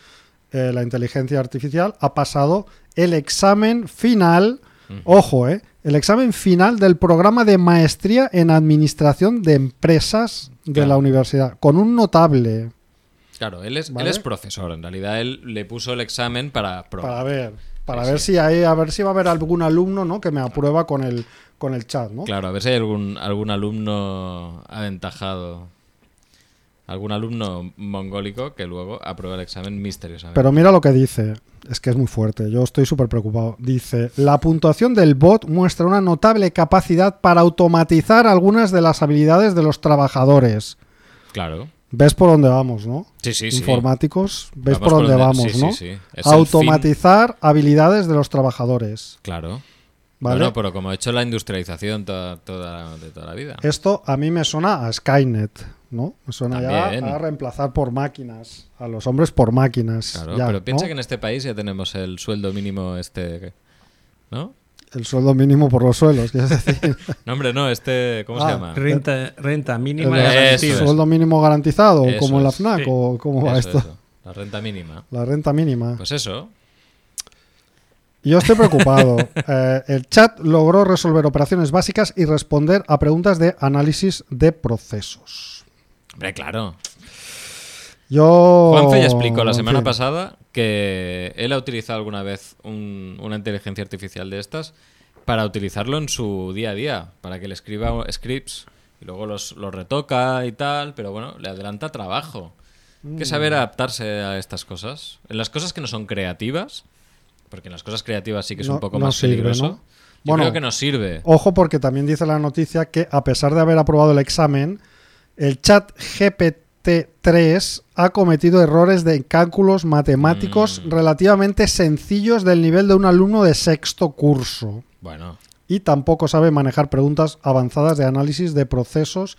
eh, la inteligencia artificial ha pasado el examen final, ojo, ¿eh? El examen final del programa de maestría en administración de empresas de Claro. la universidad, con un notable. Claro, él es, Vale. él es profesor, en realidad él le puso el examen para probar. Para ver, para Sí, ver si hay, a ver si va a haber algún alumno, ¿no? Que me aprueba con el con el chat, ¿no? Claro, a ver si hay algún, algún alumno aventajado. Algún alumno mongólico que luego aprueba el examen misteriosamente. Pero mira lo que dice. Es que es muy fuerte. Yo estoy súper preocupado. Dice, la puntuación del bot muestra una notable capacidad para automatizar algunas de las habilidades de los trabajadores. Claro. ¿Ves por dónde vamos, no? Sí, sí, sí. Informáticos, ¿ves por dónde vamos, sí, no? Sí, Automatizar habilidades de los trabajadores. Claro. ¿Vale? Bueno, pero como ha hecho la industrialización toda, toda- de toda la vida. Esto a mí me suena a Skynet, ¿no? Me suena También. ya a reemplazar por máquinas, a los hombres por máquinas. Claro, ya, pero piensa ¿no? que en este país ya tenemos el sueldo mínimo este, ¿no? El sueldo mínimo por los suelos, quieres decir. No, hombre, no, este, ¿cómo Ah, se llama? Renta, renta mínima garantía. sueldo mínimo garantizado, Eso como en la. FNAC, Sí. o cómo va Eso, esto. eso, la renta mínima. La renta mínima. Pues eso. Yo estoy preocupado. Eh, el chat logró resolver operaciones básicas y responder a preguntas de análisis de procesos. Hombre, claro. Yo. Juanfe ya explicó la en semana fin, pasada que él ha utilizado alguna vez un- una inteligencia artificial de estas para utilizarlo en su día a día, para que le escriba scripts y luego los, los retoca y tal, pero bueno, le adelanta trabajo. Hay que Mm. saber adaptarse a estas cosas. En las cosas que no son creativas, porque en las cosas creativas sí que es No- un poco no más sirve, peligroso. ¿no? Yo Bueno, creo que nos sirve. Ojo, porque también dice la noticia que a pesar de haber aprobado el examen, el chat GPT-3 ha cometido errores de cálculos matemáticos Mm. relativamente sencillos del nivel de un alumno de sexto curso. Bueno, y tampoco sabe manejar preguntas avanzadas de análisis de procesos,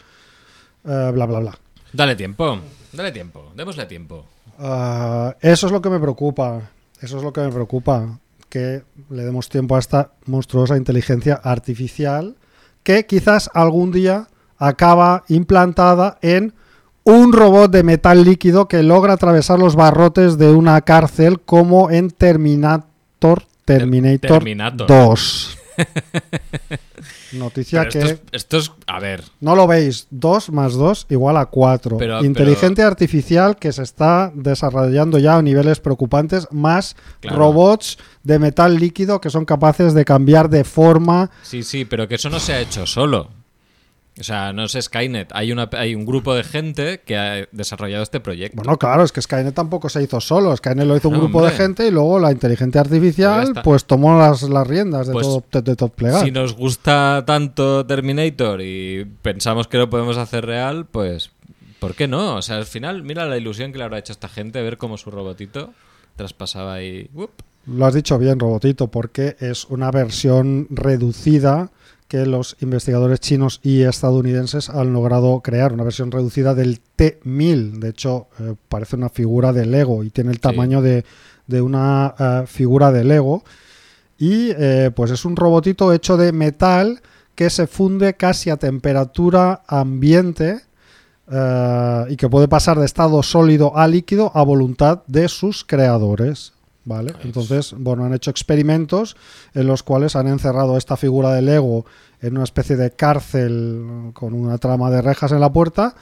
eh, bla, bla, bla. dale tiempo, dale tiempo, démosle tiempo. Ah, eso es lo que me preocupa, eso es lo que me preocupa, que le demos tiempo a esta monstruosa inteligencia artificial que quizás algún día acaba implantada en un robot de metal líquido que logra atravesar los barrotes de una cárcel como en Terminator Terminator, Terminator. 2. Noticia Pero que esto, es, esto es- a ver, no lo veis, 2 más 2 igual a 4. Pero- Inteligencia artificial que se está desarrollando ya a niveles preocupantes, más Claro. robots de metal líquido que son capaces de cambiar de forma. Sí, sí, pero que eso no se ha hecho solo. O sea, no es Skynet. Hay, una, hay un grupo de gente que ha desarrollado este proyecto. Bueno, claro, es que Skynet tampoco se hizo solo. Skynet lo hizo un grupo de gente y luego la inteligencia artificial pues tomó las, las riendas de Pues, todo, de, de todo plegar. si nos gusta tanto Terminator y pensamos que lo podemos hacer real, pues ¿por qué no? O sea, al final, mira la ilusión que le habrá hecho a esta gente ver cómo su robotito traspasaba ahí. ¡Wup! Lo has dicho bien, Robotito, porque es una versión reducida que los investigadores chinos y estadounidenses han logrado crear, una versión reducida del T-1000. De hecho, eh, parece una figura de Lego y tiene el tamaño de, de una eh, figura de Lego. Y eh, pues es un robotito hecho de metal que se funde casi a temperatura ambiente y que puede pasar de estado sólido a líquido a voluntad de sus creadores. ¿Vale? Pues- Entonces, bueno, han hecho experimentos en los cuales han encerrado esta figura de Lego en una especie de cárcel con una trama de rejas en la puerta.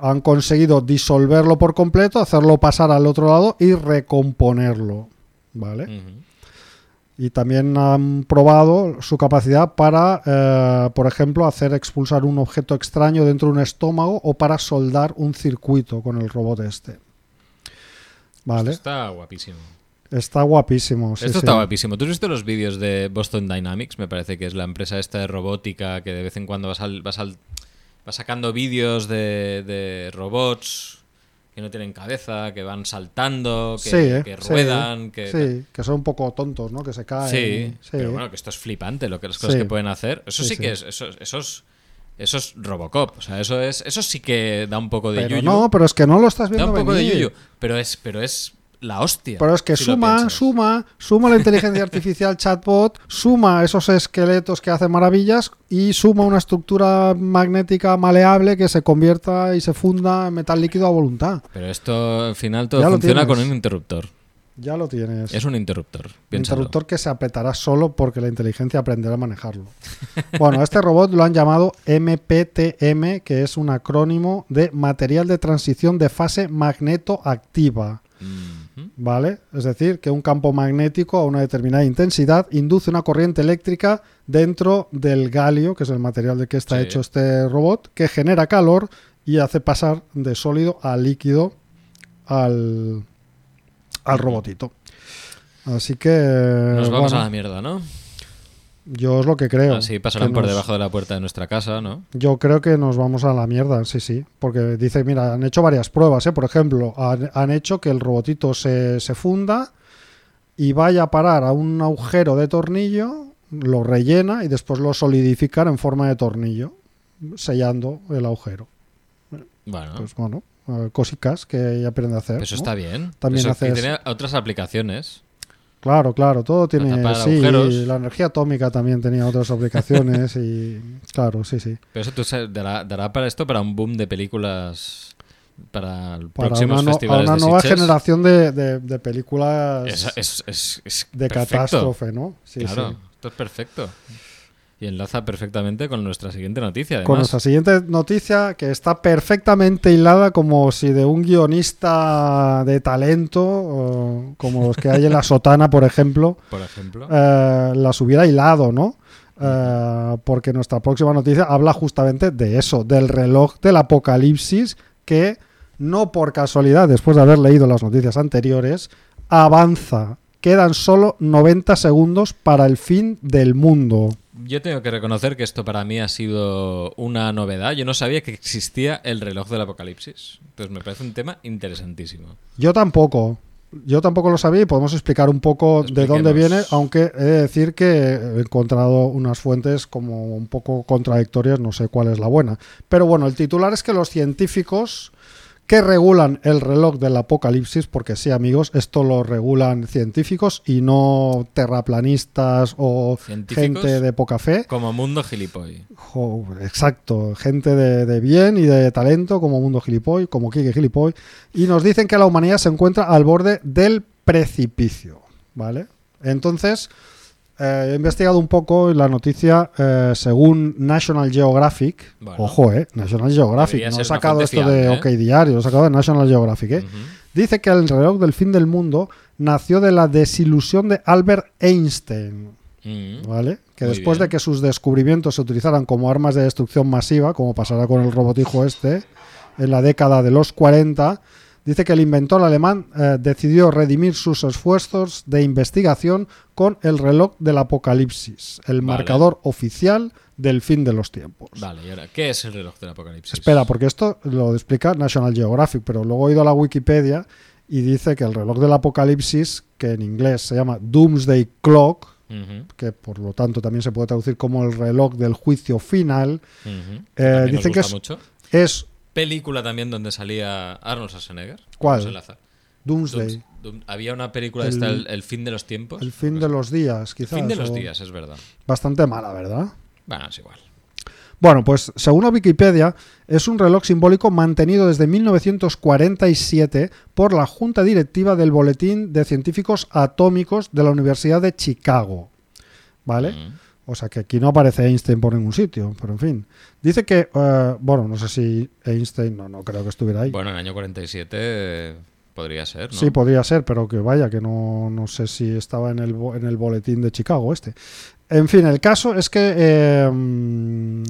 Han conseguido disolverlo por completo, hacerlo pasar al otro lado y recomponerlo, ¿vale? Y también han probado su capacidad para, eh, por ejemplo, hacer expulsar un objeto extraño dentro de un estómago o para soldar un circuito con el robot este. Vale, Esto está guapísimo. Está guapísimo. sí, Esto sí. está guapísimo. ¿Tú has visto los vídeos de Boston Dynamics? Me parece que es la empresa esta de robótica que de vez en cuando va, sal- va, sal- va sacando vídeos de, de robots que no tienen cabeza, que van saltando, que, Sí, ¿eh? que ruedan, que... Sí, que son un poco tontos, ¿no? Que se caen. Sí, Sí, pero bueno, que esto es flipante lo que las cosas que pueden hacer. Eso sí, que es, eso, eso es, eso es Robocop. O sea, eso es, eso sí que da un poco de Pero yuyu. no, pero es que no lo estás da viendo un poco de yuyu, pero es, pero es la hostia. Pero es que si suma, suma, suma la inteligencia artificial chatbot, suma esos esqueletos que hacen maravillas y suma una estructura magnética maleable que se convierta y se funda en metal líquido a voluntad. Pero esto al final todo Ya funciona con un interruptor. Ya lo tienes. Es un interruptor. Un interruptor que se apretará solo porque la inteligencia aprenderá a manejarlo. Bueno, este robot lo han llamado MPTM, que es un acrónimo de material de transición de fase magneto-activa. Mhm. ¿Vale? Es decir, que un campo magnético a una determinada intensidad induce una corriente eléctrica dentro del galio, que es el material de que está Sí. hecho este robot, que genera calor y hace pasar de sólido a líquido al, al robotito. Así que. Nos vamos bueno, a la mierda, ¿no? Yo es lo que creo. Así pasarán por nos- debajo de la puerta de nuestra casa, ¿no? Yo creo que nos vamos a la mierda, sí, sí. Porque dice, mira, han hecho varias pruebas, ¿eh? Por ejemplo, han, han hecho que el robotito se, se funda y vaya a parar a un agujero de tornillo, lo rellena y después lo solidifican en forma de tornillo, sellando el agujero. Bueno, Pues bueno, eh, cosicas que ya aprende a hacer. eso ¿no? está bien. También eso haces- tiene otras aplicaciones. Claro, claro, todo tiene. Sí, la energía atómica también tenía otras aplicaciones y. Claro, sí, sí. Pero eso tú sabes, dará, dará para esto para un boom de películas para el Para próximos una, festivales una de nueva Sitges. generación de, de- de películas Es, es- es- es de perfecto. catástrofe, ¿no? Sí, claro, sí. esto es perfecto. Y enlaza perfectamente con nuestra siguiente noticia. Además. Con nuestra siguiente noticia que está perfectamente hilada como si de un guionista de talento, o como los que hay en la sotana, por ejemplo, Por ejemplo. eh, las hubiera hilado, ¿no? Eh, porque nuestra próxima noticia habla justamente de eso, del reloj del apocalipsis que no por casualidad, después de haber leído las noticias anteriores, avanza. Quedan solo 90 segundos para el fin del mundo. Yo tengo que reconocer que esto para mí ha sido una novedad. Yo no sabía que existía el reloj del apocalipsis. Entonces me parece un tema interesantísimo. Yo tampoco. Yo tampoco lo sabía y podemos explicar un poco de dónde viene, aunque he de decir que he encontrado unas fuentes como un poco contradictorias, no sé cuál es la buena. Pero bueno, el titular es que los científicos que regulan el reloj del apocalipsis, porque sí amigos, esto lo regulan científicos y no terraplanistas o gente de poca fe. Como mundo gilipoy. Exacto, gente de, de bien y de talento como Mundo Gilipoy, como Kike Gilipoy, y nos dicen que la humanidad se encuentra al borde del precipicio, ¿vale? Entonces, eh, he investigado un poco la noticia, eh, según National Geographic, Bueno. ojo, eh, National Geographic, no he sacado esto de fiable, ¿eh? OK Diario, lo he sacado de National Geographic, ¿eh? Dice que el reloj del fin del mundo nació de la desilusión de Albert Einstein, Mm. ¿vale? Que Muy después bien. de que sus descubrimientos se utilizaran como armas de destrucción masiva, como pasará con el robotijo este, en la década de los 40, dice que el inventor alemán eh, decidió redimir sus esfuerzos de investigación con el reloj del apocalipsis, el Vale. marcador oficial del fin de los tiempos. Vale, y ahora, ¿qué es el reloj del apocalipsis? Espera, porque esto lo explica National Geographic, pero luego he ido a la Wikipedia y dice que el reloj del apocalipsis, que en inglés se llama Doomsday Clock, que por lo tanto también se puede traducir como el reloj del juicio final. Eh, dicen que gusta es- mucho. es Película también donde salía Arnold Schwarzenegger. ¿Cuál? Doomsday, Dooms- Doom- Había una película El- esta, el, el fin de los tiempos. el fin de los días, El quizás. fin de los días, es verdad. Bastante mala, ¿verdad? Bueno, es igual. Bueno, pues según la Wikipedia, es un reloj simbólico mantenido desde 1947 por la Junta Directiva del Boletín de Científicos Atómicos de la Universidad de Chicago. ¿Vale? Mm. O sea que aquí no aparece Einstein por ningún sitio, pero en fin. Dice que, eh, bueno, no sé si Einstein, no, no creo que estuviera ahí. Bueno, en el año 47 eh, podría ser, ¿no? Sí, podría ser, pero que vaya, que no, no sé si estaba en el, en el boletín de Chicago este. En fin, el caso es que eh, mm,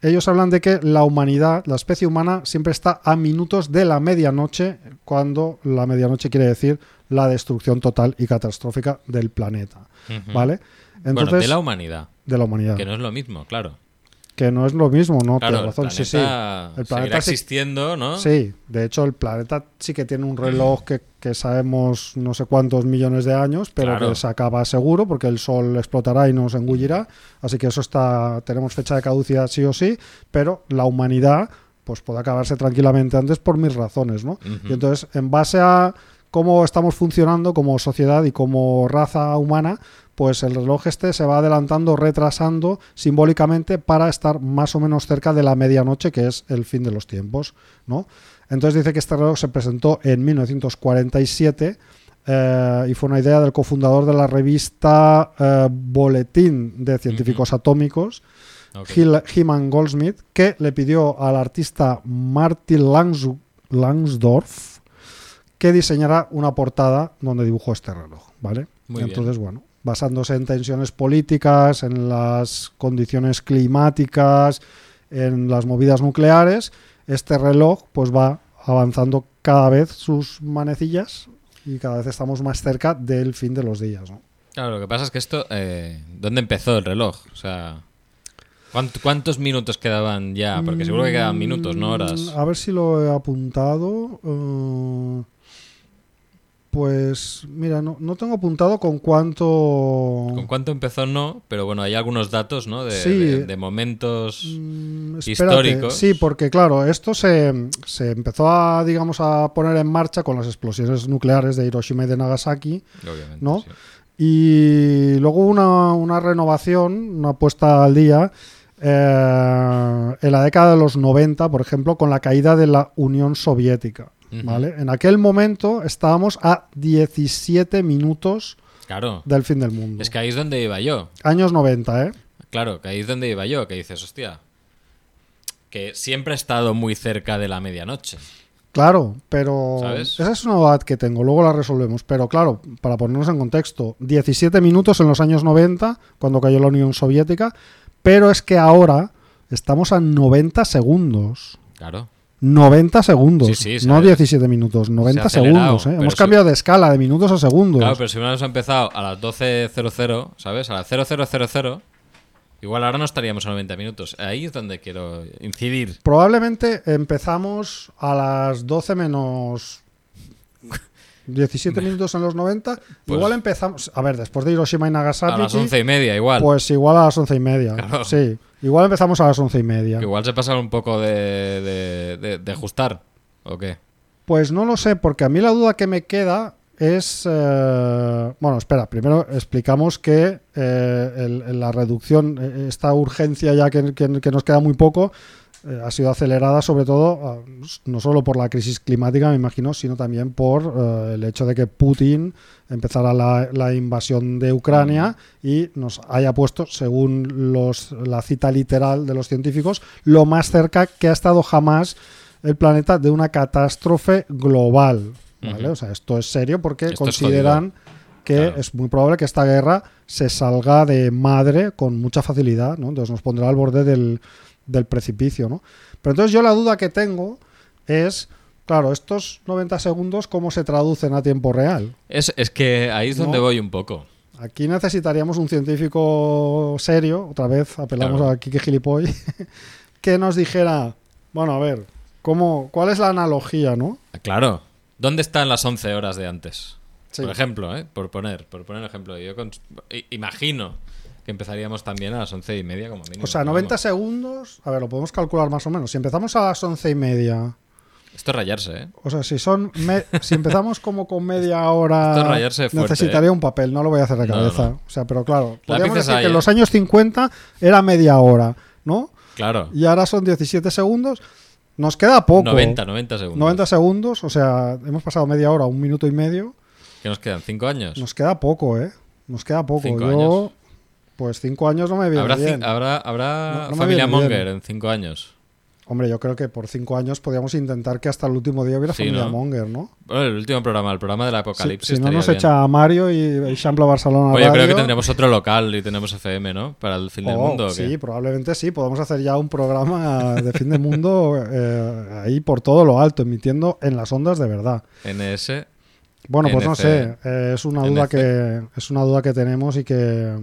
ellos hablan de que la humanidad, la especie humana, siempre está a minutos de la medianoche, cuando la medianoche quiere decir la destrucción total y catastrófica del planeta. ¿Vale? bueno, Entonces, de la humanidad, de la humanidad. que no es lo mismo, claro. Que no es lo mismo, ¿no? Claro, razón, el sí, sí. El planeta sí- existiendo, ¿no? Sí, de hecho el planeta sí que tiene un reloj que, que sabemos no sé cuántos millones de años, pero Claro. que se acaba seguro porque el sol explotará y nos engullirá. Así que eso está, tenemos fecha de caducidad sí o sí, pero la humanidad pues puede acabarse tranquilamente antes por mis razones, ¿no? Y entonces, en base a cómo estamos funcionando como sociedad y como raza humana, pues el reloj este se va adelantando, retrasando simbólicamente para estar más o menos cerca de la medianoche, que es el fin de los tiempos, ¿no? Entonces dice que este reloj se presentó en 1947 eh, y fue una idea del cofundador de la revista eh, Boletín de Científicos Atómicos, Ok. Hil- Hyman Goldsmith, que le pidió al artista Martin Langs- Langsdorff que diseñara una portada donde dibujó este reloj, ¿vale? Muy bien. Entonces, bueno, basándose en tensiones políticas, en las condiciones climáticas, en las movidas nucleares, este reloj pues va avanzando cada vez sus manecillas y cada vez estamos más cerca del fin de los días, ¿no? Claro, lo que pasa es que esto, eh, ¿dónde empezó el reloj? O sea, ¿cuánt- ¿cuántos minutos quedaban ya? Porque seguro que quedaban minutos, no horas. Mm, A ver si lo he apuntado. eh, pues mira, no, no tengo apuntado con cuánto... ¿Con cuánto empezó no? Pero bueno, hay algunos datos, ¿no? De, Sí. de- de momentos... Mm, históricos. Sí, porque claro, esto se, se empezó a, digamos, a poner en marcha con las explosiones nucleares de Hiroshima y de Nagasaki. Obviamente, ¿no? sí. Y luego una, una renovación, una puesta al día eh, en la década de los 90, por ejemplo, con la caída de la Unión Soviética. En aquel momento estábamos a 17 minutos Claro. del fin del mundo. Es que ahí es donde iba yo. Años 90, ¿eh? Claro, que ahí es donde iba yo, que dices, hostia, que siempre he estado muy cerca de la medianoche. Claro, pero ¿Sabes? esa es una edad que tengo, luego la resolvemos. Pero claro, para ponernos en contexto, 17 minutos en los años 90, cuando cayó la Unión Soviética, pero es que ahora estamos a 90 segundos. Claro. 90 segundos, Sí, sí, no ha- 17 minutos, 90 se segundos. ¿eh? Hemos cambiado de escala de minutos a segundos. Claro, pero si hubiéramos empezado a las 12.00, ¿sabes? A las 0000, igual ahora no estaríamos a 90 minutos. Ahí es donde quiero incidir. Probablemente empezamos a las 12 menos 17 minutos en los 90. Pues- igual empezamos, a ver, después de Hiroshima y Nagasaki. A las 11 y media, igual. Pues igual a las once y media. Claro. Sí, igual empezamos a las once y media. Igual se pasaron un poco de, de, de- de ajustar. ¿O qué? Pues no lo sé, porque a mí la duda que me queda es... eh, bueno, espera, primero explicamos que eh, el- la reducción, eh, esta urgencia ya que, que- que nos queda muy poco, eh, ha sido acelerada sobre todo, ah, no solo por la crisis climática, me imagino, sino también por eh, el hecho de que Putin empezara la, la invasión de Ucrania y nos haya puesto, según los, la cita literal de los científicos, lo más cerca que ha estado jamás el planeta de una catástrofe global. ¿vale? O sea, esto es serio porque Esto consideran que Claro. es muy probable que esta guerra se salga de madre con mucha facilidad, ¿no? Entonces nos pondrá al borde del, del precipicio, ¿no? Pero entonces yo la duda que tengo es, claro, estos 90 segundos, ¿cómo se traducen a tiempo real? Es, es que ahí es donde No. voy un poco. Aquí necesitaríamos un científico serio, otra vez apelamos Claro. a Kike Gilipoy, que nos dijera, bueno, a ver, ¿cómo, ¿cuál es la analogía, no? Claro. ¿Dónde están las 11 horas de antes? Sí. Por ejemplo, ¿eh? por poner, por poner ejemplo. Yo imagino que empezaríamos también a las once y media como mínimo. O sea, ¿no? 90 segundos, a ver, lo podemos calcular más o menos. Si empezamos a las once y media, Esto es rayarse, ¿eh? o sea, si son me- si empezamos como con media hora, Esto es rayarse fuerte, necesitaría ¿eh? un papel, no lo voy a hacer de cabeza. no. O sea, pero claro, podríamos decir que en ¿eh? los años 50 era media hora, ¿no? Claro. y ahora son 17 segundos. Nos queda poco. 90, 90 segundos. 90 segundos, o sea, hemos pasado media hora, un minuto y medio. ¿Qué nos quedan? ¿Cinco años? Nos queda poco, ¿eh? Nos queda poco. Cinco Yo, años. Pues cinco años no me viene ¿Habrá, bien. habrá, habrá No- no familia bien. Monger en cinco años? Hombre, yo creo que por cinco años podríamos intentar que hasta el último día hubiera Sí, familia ¿no? Monger, ¿no? Bueno, el último programa, el programa del Si, apocalipsis. si no estaría nos bien. echa a Mario y Champla Barcelona Oye, yo creo que tendremos otro local y tenemos FM, ¿no? Para el fin del oh, mundo. Sí, probablemente sí. Podemos hacer ya un programa de fin de mundo eh, ahí por todo lo alto, emitiendo en las ondas de verdad. NS. Bueno, pues no sé. eh, es una duda NC. que es una duda que tenemos y que,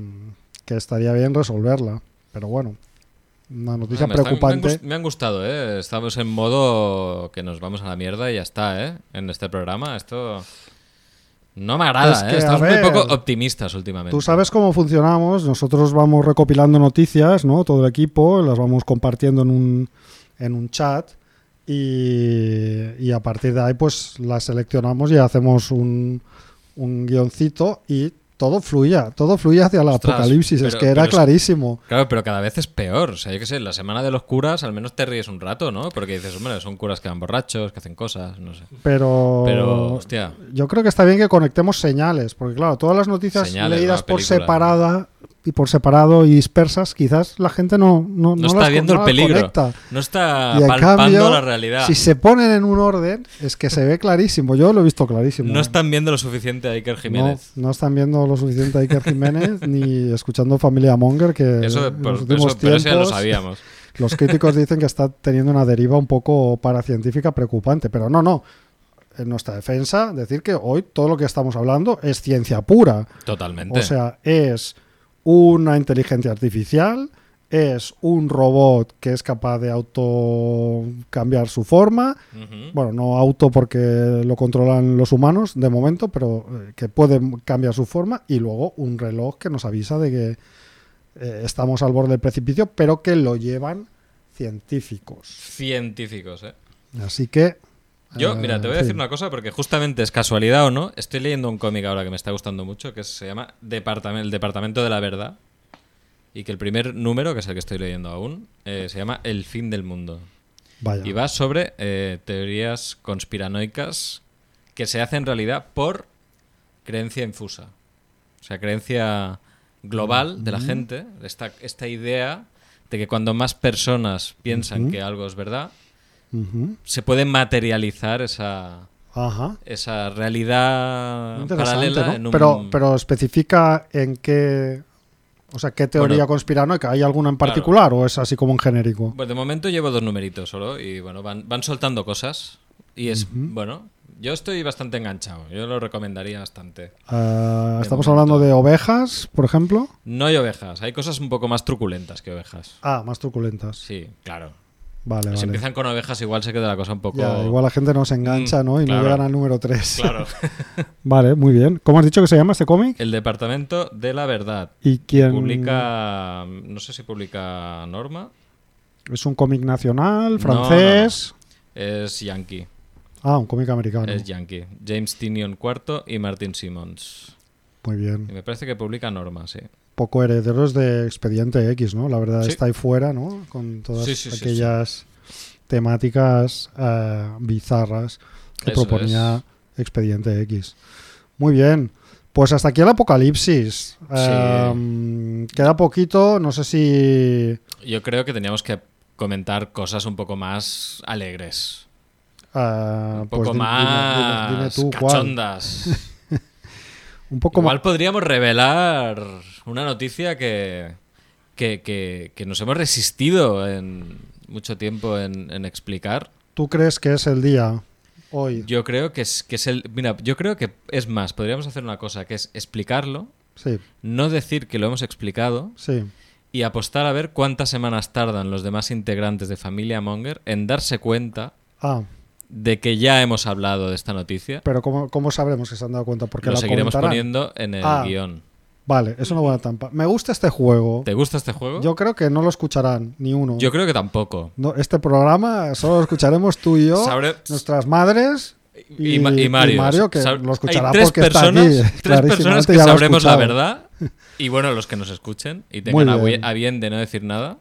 que estaría bien resolverla. Pero bueno, una noticia Ah, me han preocupante. me han gustado, ¿eh? Estamos en modo que nos vamos a la mierda y ya está, ¿eh? En este programa. Esto no me agrada, Es que, ¿eh? Estamos muy ver, poco optimistas últimamente. Tú sabes cómo funcionamos. Nosotros vamos recopilando noticias, ¿no? Todo el equipo, las vamos compartiendo en un, en un chat y, y a partir de ahí pues las seleccionamos y hacemos un, un guioncito y todo fluía, todo fluía hacia el Ostras, apocalipsis. es que era es- clarísimo. Claro, pero cada vez es peor. O sea, yo qué sé, la semana de los curas al menos te ríes un rato, ¿no? Porque dices, hombre, son curas que van borrachos, que hacen cosas, no sé. Pero, Pero, hostia, yo creo que está bien que conectemos señales, porque claro, todas las noticias Señales, leídas por separada y por separado y dispersas, quizás la gente no, no, no, no está las, viendo no el peligro. conecta. No está Y palpando cambio, la realidad. Si se ponen en un orden, es que se ve clarísimo. Yo lo he visto clarísimo. No están viendo lo suficiente a Iker Jiménez. no están viendo lo suficiente a Iker Jiménez ni escuchando Familia Monger, que Eso, en por- los últimos eso- pero eso ya lo sabíamos. los críticos dicen que está teniendo una deriva un poco paracientífica preocupante. Pero no, no. En nuestra defensa, decir que hoy todo lo que estamos hablando es ciencia pura. Totalmente. O sea, es una inteligencia artificial, es un robot que es capaz de auto cambiar su forma. Bueno, no auto porque lo controlan los humanos de momento, pero eh, que puede cambiar su forma. Y luego un reloj que nos avisa de que eh, estamos al borde del precipicio, pero que lo llevan científicos. Científicos, ¿eh? Así que. Yo, eh, mira, te voy a decir una cosa porque justamente es casualidad o no. Estoy leyendo un cómic ahora que me está gustando mucho que se llama El Departamento de la Verdad. Y que el primer número, que es el que estoy leyendo aún, eh, se llama El fin del mundo. Vaya. Y va sobre eh, teorías conspiranoicas que se hacen realidad por creencia infusa. O sea, creencia global de la gente. Esta, esta idea de que cuando más personas piensan que algo es verdad, Se puede materializar esa, Ajá. esa realidad paralela ¿no? en un... pero, pero especifica en qué. O sea, ¿qué teoría Bueno, conspiranoica? ¿Hay alguna en particular o es así como en genérico? Pues de momento llevo dos numeritos solo y bueno, van, van soltando cosas. Y es, bueno, yo estoy bastante enganchado. Yo lo recomendaría bastante. Ah, estamos momento. hablando de ovejas, por ejemplo. No hay ovejas, hay cosas un poco más truculentas que ovejas. Ah, más truculentas. Sí, claro. Vale, Si vale. empiezan con ovejas, igual se queda la cosa un poco. Ya, igual la gente no se engancha, Mm, ¿no? Y claro. no llegan al número 3. Claro. vale, muy bien. ¿Cómo has dicho que se llama este cómic? El Departamento de la Verdad. ¿Y quién? Publica. No sé si publica Norma. ¿Es un cómic nacional, no, francés? Es Yankee. Ah, un cómic americano. Es Yankee. James Tinion IV y Martin Simmons. Muy Y bien. me parece que publica Norma, sí. Poco herederos de Expediente X, ¿no? La verdad Sí. está ahí fuera, ¿no? Con todas Sí, sí, sí, aquellas temáticas eh, bizarras que Eso proponía Expediente X. Muy bien. Pues hasta aquí el apocalipsis. Em, queda poquito, no sé si... Yo creo que teníamos que comentar cosas un poco más alegres. eh, Un pues poco dime- más dime- dime tú cuál. cachondas. Un poco Igual más... podríamos revelar una noticia que, que, que- que nos hemos resistido en mucho tiempo en, en explicar. ¿Tú crees que es el día hoy? Yo creo que es, que es el. Mira, yo creo que es más. Podríamos hacer una cosa que es explicarlo, Sí, no decir que lo hemos explicado sí. y apostar a ver cuántas semanas tardan los demás integrantes de Familia Monger en darse cuenta Ah, de que ya hemos hablado de esta noticia. pero ¿cómo, cómo sabremos que se han dado cuenta? Porque Lo la seguiremos comentarán. poniendo en el Ah. guion. Vale, es una buena tampa. Me gusta este juego. ¿Te gusta este juego? Yo creo que no lo escucharán ni uno. Yo creo que tampoco. No, este programa solo lo escucharemos tú y yo, nuestras madres Y, Ma- y Mario. que Sab- lo escuchará Hay tres porque está personas, aquí. tres personas que sabremos la verdad. Y bueno, los que nos escuchen y tengan a bien de no decir nada.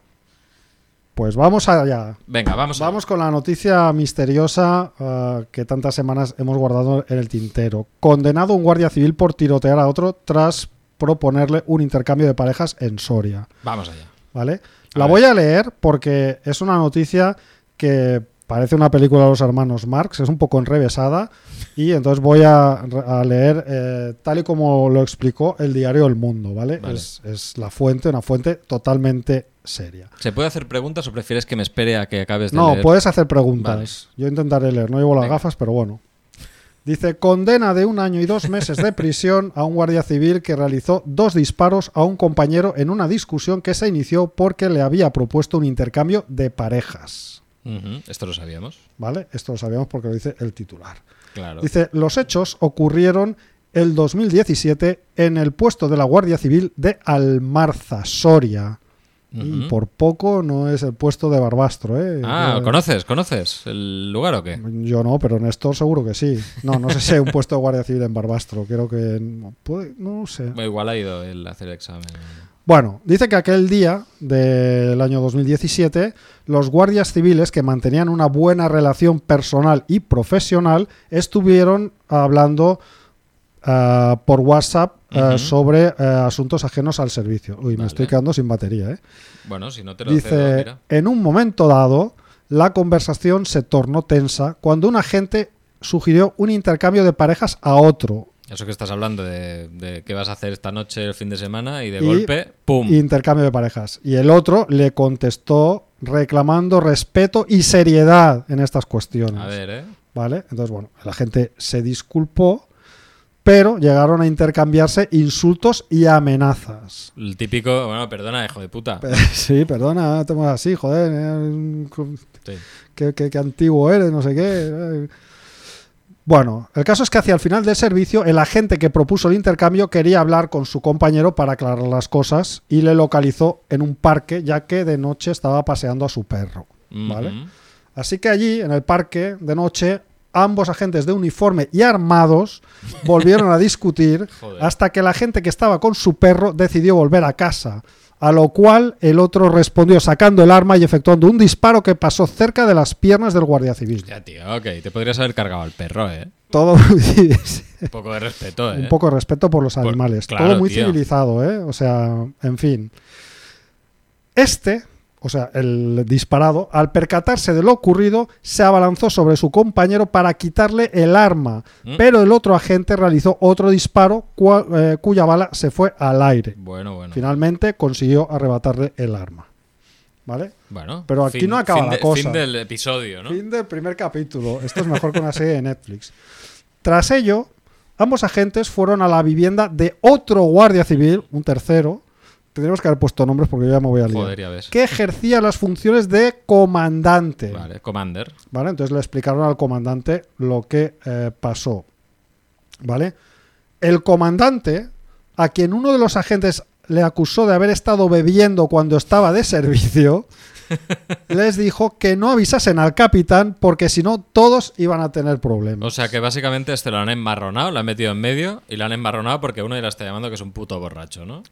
Pues vamos allá. Venga, vamos. allá. Vamos con la noticia misteriosa eh, que tantas semanas hemos guardado en el tintero. Condenado un guardia civil por tirotear a otro tras proponerle un intercambio de parejas en Soria. Vamos allá. ¿Vale? A La ver. voy a leer porque es una noticia que parece una película de los hermanos Marx, es un poco enrevesada y entonces voy a, a leer eh, tal y como lo explicó el diario El Mundo, ¿vale? Vale. Es, es la fuente, una fuente totalmente seria. ¿Se puede hacer preguntas o prefieres que me espere a que acabes de No, leer? puedes hacer preguntas. Yo intentaré leer, no llevo las Venga. gafas, pero bueno. Dice, condena de un año y dos meses de prisión a un guardia civil que realizó dos disparos a un compañero en una discusión que se inició porque le había propuesto un intercambio de parejas. Esto lo sabíamos. ¿Vale? Esto lo sabíamos porque lo dice el titular. Claro. Dice, los hechos ocurrieron el 2017 en el puesto de la Guardia Civil de Almarza, Soria. Y por poco no es el puesto de Barbastro, ¿eh? Ah, ¿conoces? ¿Conoces el lugar o qué? Yo no, pero Néstor seguro que sí. No, no sé si hay un puesto de Guardia Civil en Barbastro. Creo que... no puede- no sé. Igual ha ido él a hacer el examen. Bueno, dice que aquel día del año 2017, los guardias civiles que mantenían una buena relación personal y profesional estuvieron hablando ah, por WhatsApp Ujú. sobre ah, asuntos ajenos al servicio. Uy, me estoy quedando sin batería, ¿eh? Bueno, si no te lo cedo, Dice, mira. en un momento dado, la conversación se tornó tensa cuando un agente sugirió un intercambio de parejas a otro. Eso que estás hablando de, de qué vas a hacer esta noche, el fin de semana, y de Y- golpe, ¡pum! Intercambio de parejas. Y el otro le contestó reclamando respeto y seriedad en estas cuestiones. A ver, ¿eh? ¿Vale? Entonces, bueno, la gente se disculpó, pero llegaron a intercambiarse insultos y amenazas. El típico, bueno, perdona, hijo de puta. Sí, perdona, no te muevas así, joder. eh, Sí. qué, qué- qué antiguo eres, no sé qué. eh. Bueno, el caso es que hacia el final del servicio, el agente que propuso el intercambio quería hablar con su compañero para aclarar las cosas y le localizó en un parque, ya que de noche estaba paseando a su perro. ¿Vale? Así que allí, en el parque, de noche, ambos agentes de uniforme y armados volvieron a discutir hasta que la gente que estaba con su perro decidió volver a casa. A lo cual el otro respondió sacando el arma y efectuando un disparo que pasó cerca de las piernas del guardia civil. Ya, tío, ok. Te podrías haber cargado al perro, ¿eh? Todo Un poco de respeto, ¿eh? un poco de respeto por los Por- animales. claro, Todo muy tío. civilizado, ¿eh? O sea, en fin. Este, o sea, el disparado, al percatarse de lo ocurrido, se abalanzó sobre su compañero para quitarle el arma, ¿Mm? pero el otro agente realizó otro disparo cua- eh, cuya bala se fue al aire. Bueno, bueno. Finalmente consiguió arrebatarle el arma. ¿Vale? Bueno, Pero aquí no acaba la de- cosa. Fin del episodio, ¿no? Fin del primer capítulo. Esto es mejor que una serie de Netflix. Tras ello, ambos agentes fueron a la vivienda de otro guardia civil, un tercero. Tendríamos que haber puesto nombres porque yo ya me voy a liar. Joder, ya ves. Que ejercía las funciones de comandante. Vale, Commander. ¿Vale? Entonces le explicaron al comandante lo que eh, pasó. ¿Vale? El comandante, a quien uno de los agentes le acusó de haber estado bebiendo cuando estaba de servicio, les dijo que no avisasen al capitán porque si no todos iban a tener problemas. O sea que básicamente este lo han emmarronado, lo han metido en medio y lo han emmarronado porque uno ya la está llamando que es un puto borracho, ¿no?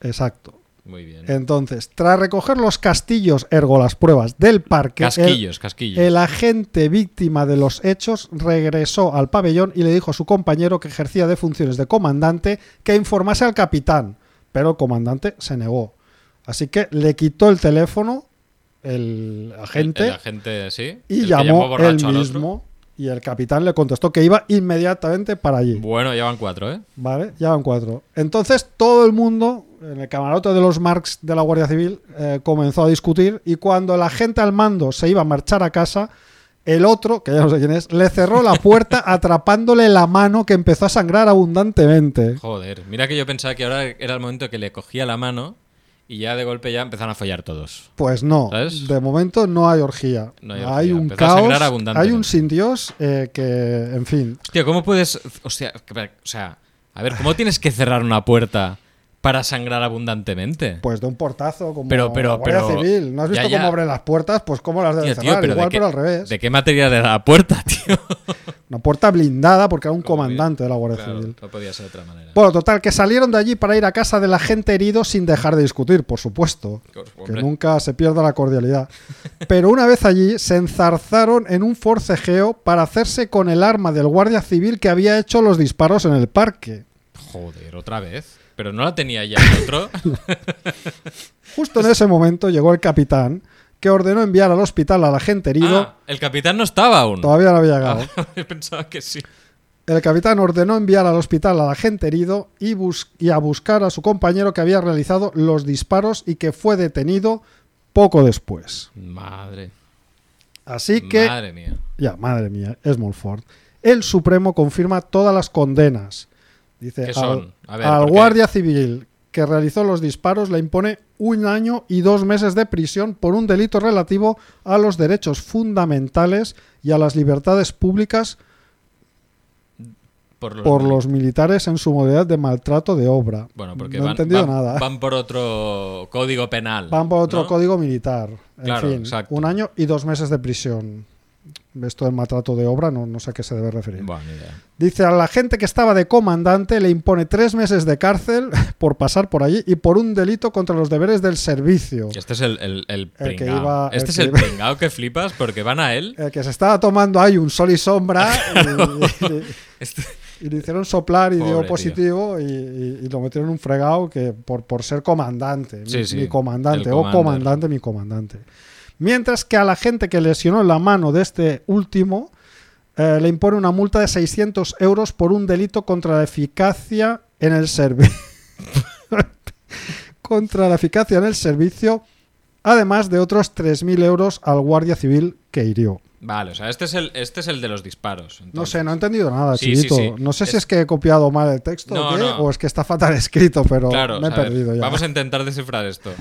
Exacto. Muy bien. Entonces, tras recoger los castillos, ergo las pruebas del parque, el- casquillos, casquillos. El agente víctima de los hechos regresó al pabellón y le dijo a su compañero que ejercía de funciones de comandante que informase al capitán, pero el comandante se negó. Así que le quitó el teléfono el agente El, el agente, sí. y el que llamó él mismo y el capitán le contestó que iba inmediatamente para allí. Bueno, ya van cuatro, ¿eh? Vale, ya van cuatro. Entonces todo el mundo, en el camarote de los Marx de la Guardia Civil, eh, comenzó a discutir y cuando el agente al mando se iba a marchar a casa, el otro, que ya no sé quién es, le cerró la puerta atrapándole la mano que empezó a sangrar abundantemente. Joder, mira que yo pensaba que ahora era el momento que le cogía la mano y ya de golpe ya empezaron a follar todos. Pues no, ¿Sabes? de momento no hay orgía. No hay hay, orgía. un Empezó caos, hay un sin Dios eh, que, en fin, Tío, ¿cómo puedes. O sea, o sea, a ver, ¿cómo tienes que cerrar una puerta para sangrar abundantemente? pues de un portazo como Pero- pero- la Guardia pero- Civil. ¿No has visto ya. cómo abren las puertas? Pues cómo las deben cerrar, pero igual ¿de qué, pero al revés. ¿De qué material era la puerta, tío? Una puerta blindada porque era un Como comandante de la Guardia Claro, Civil. no podía ser de otra manera. Bueno, total, que salieron de allí para ir a casa de la gente herido sin dejar de discutir, por supuesto. Que nunca se pierda la cordialidad. Pero una vez allí, se enzarzaron en un forcejeo para hacerse con el arma del guardia civil que había hecho los disparos en el parque. Joder, otra vez. Pero no la tenía ya el otro. Justo en ese momento llegó el capitán, que ordenó enviar al hospital a la gente herido. Ah, el capitán no estaba aún. Todavía no había llegado. Ah, pensaba que sí. El capitán ordenó enviar al hospital a la gente herido y, bus- y a buscar a su compañero que había realizado los disparos y que fue detenido poco después. Madre. Así que, Madre mía. ya, madre mía, Smallford. El Supremo confirma todas las condenas. Dice, ¿Qué al, son? A ver, al porque- guardia civil que realizó los disparos le impone un año y dos meses de prisión por un delito relativo a los derechos fundamentales y a las libertades públicas Por los, por los militares en su modalidad de maltrato de obra. Bueno, porque no he van, entendido van- nada. van por otro código penal. Van por otro ¿no? código militar. En Claro, fin, exacto. un año y dos meses de prisión. Esto del maltrato de obra no, no sé a qué se debe referir. Bueno. Dice, a la gente que estaba de comandante le impone tres meses de cárcel por pasar por allí y por un delito contra los deberes del servicio. Este es el, el, el El que iba- este es que el iba- pringao que flipas porque van a él. El que se estaba tomando ahí un sol y sombra y, y- Este- y le hicieron soplar y Pobre dio positivo y, y- lo metieron en un fregado que por, por ser comandante. Sí, mi, sí, mi comandante o comandante, mi comandante. Mientras que a la gente que lesionó la mano de este último eh, le impone una multa de 600 euros por un delito contra la eficacia en el servicio. contra la eficacia en el servicio, además de otros 3.000 euros al guardia civil que hirió. Vale, o sea, este es el, este es el de los disparos. No sé, no he entendido nada, Sí, sí, Chivito. sí. No sé si Es- que he copiado mal el texto No, o, qué, no. o es que está fatal escrito, pero Claro, me he ver, perdido ya. Vamos a intentar descifrar esto.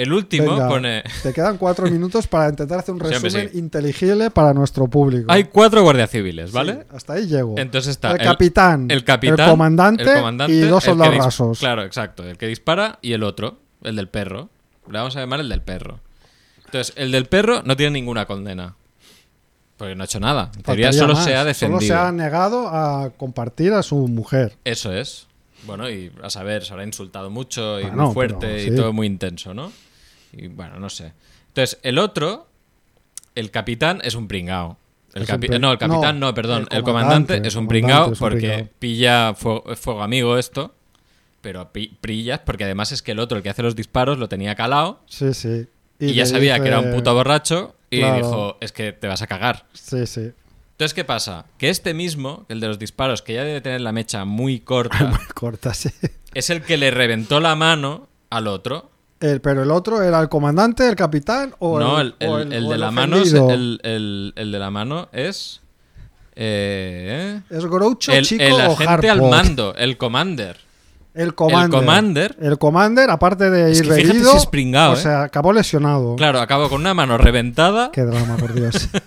El último Venga, pone. Te quedan cuatro minutos para intentar hacer un resumen sí. inteligible para nuestro público. Hay cuatro guardias civiles, Sí, ¿vale? hasta ahí llego. Entonces está el, capitán, el capitán, el comandante, el comandante, y dos soldados rasos. Claro, exacto. El que dispara y el otro, el del perro. Le vamos a llamar el del perro. Entonces, el del perro no tiene ninguna condena. Porque no ha hecho nada. En teoría solo más. se ha Solo defendido. se ha negado a compartir a su mujer. Eso es. Bueno, y a saber, se habrá insultado mucho y Bueno, muy fuerte pero y todo muy intenso, ¿no? Y bueno, no sé. Entonces, el otro, el capitán, es un pringao. El un capi- pri- no, el capitán no, no, perdón. el El comandante, comandante, es un pringao porque pringao. pilla fuego, fuego amigo esto. Pero prillas porque además es que el otro, el que hace los disparos, lo tenía calado Sí, sí. y, ya sabía que era un puto borracho y Claro. dijo, es que te vas a cagar. Sí, sí. Entonces, ¿qué pasa? Que este mismo, el de los disparos, que ya debe tener la mecha muy corta, Corta, sí. es el que le reventó la mano al otro. El- pero el otro era el comandante, el capitán o no, el, el, o el- el o de la mano es- el, de la mano es eh, ¿Es Groucho, el, Chico el o agente al mando, el commander. El commander. El commander. El commander, aparte de ir herido, si o ¿eh? sea, acabó lesionado. Claro, acabó con una mano reventada Qué drama, por Dios.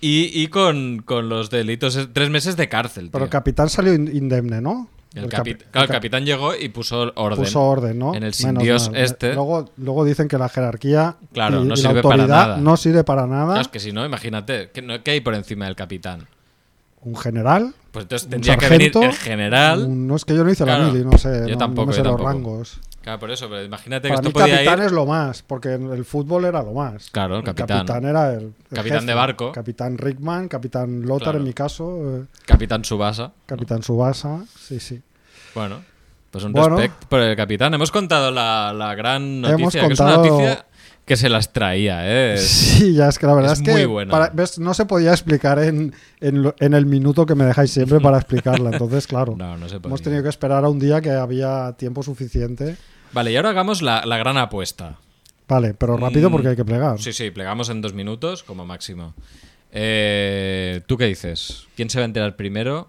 y, y con, con los delitos, tres meses de cárcel. Pero el capitán salió in- indemne, ¿no? El, capi- capitán llegó y puso orden. Puso orden, ¿no? En el sin Dios este. Luego, luego dicen que la jerarquía Claro, y, no y la sirve para nada. no sirve para nada. Claro, es que si no, imagínate, ¿qué, no- qué hay por encima del capitán? Un general, Pues entonces un tendría que venir el general. un- no es que yo no hice Claro, la mili, no sé, yo no- tampoco, no me sé yo los tampoco. rangos. Claro, por eso, pero imagínate Para que mí esto podía capitán ir. es lo más, porque el fútbol era lo más. Claro, el capitán. era el, el Capitán de barco. Capitán Rickman, capitán Lothar Claro. en mi caso, eh, Capitán Subasa. capitán Subasa, sí, sí. Bueno, pues un Bueno. respect por el capitán. Hemos contado la, la gran noticia, Hemos que es una contado- noticia que se las traía, ¿eh? Sí, ya es que la verdad es es, que muy buena. para- ves, no se podía explicar en, en el minuto que me dejáis siempre para explicarla. Entonces, claro, No, no se podía. hemos tenido que esperar a un día que había tiempo suficiente. Vale, y ahora hagamos la, la gran apuesta. Vale, pero rápido Mm, porque hay que plegar. Sí, sí, plegamos en dos minutos como máximo. Eh, ¿Tú qué dices? ¿Quién se va a enterar primero?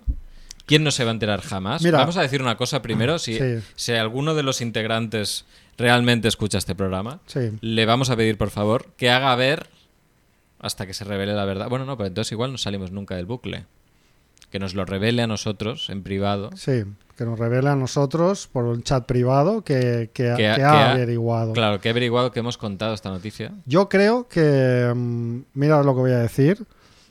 ¿Quién no se va a enterar jamás? Mira. Vamos a decir una cosa primero. Si, Sí. si alguno de los integrantes realmente escucha este programa, Sí. le vamos a pedir, por favor, que haga ver hasta que se revele la verdad. Bueno, no, pero entonces igual no salimos nunca del bucle. Que nos lo revele a nosotros en privado. Sí, que nos revele a nosotros por un chat privado que, que, Que ha- que ha ha- averiguado. Claro, que he averiguado que hemos contado esta noticia. Yo creo que, mm, mira lo que voy a decir,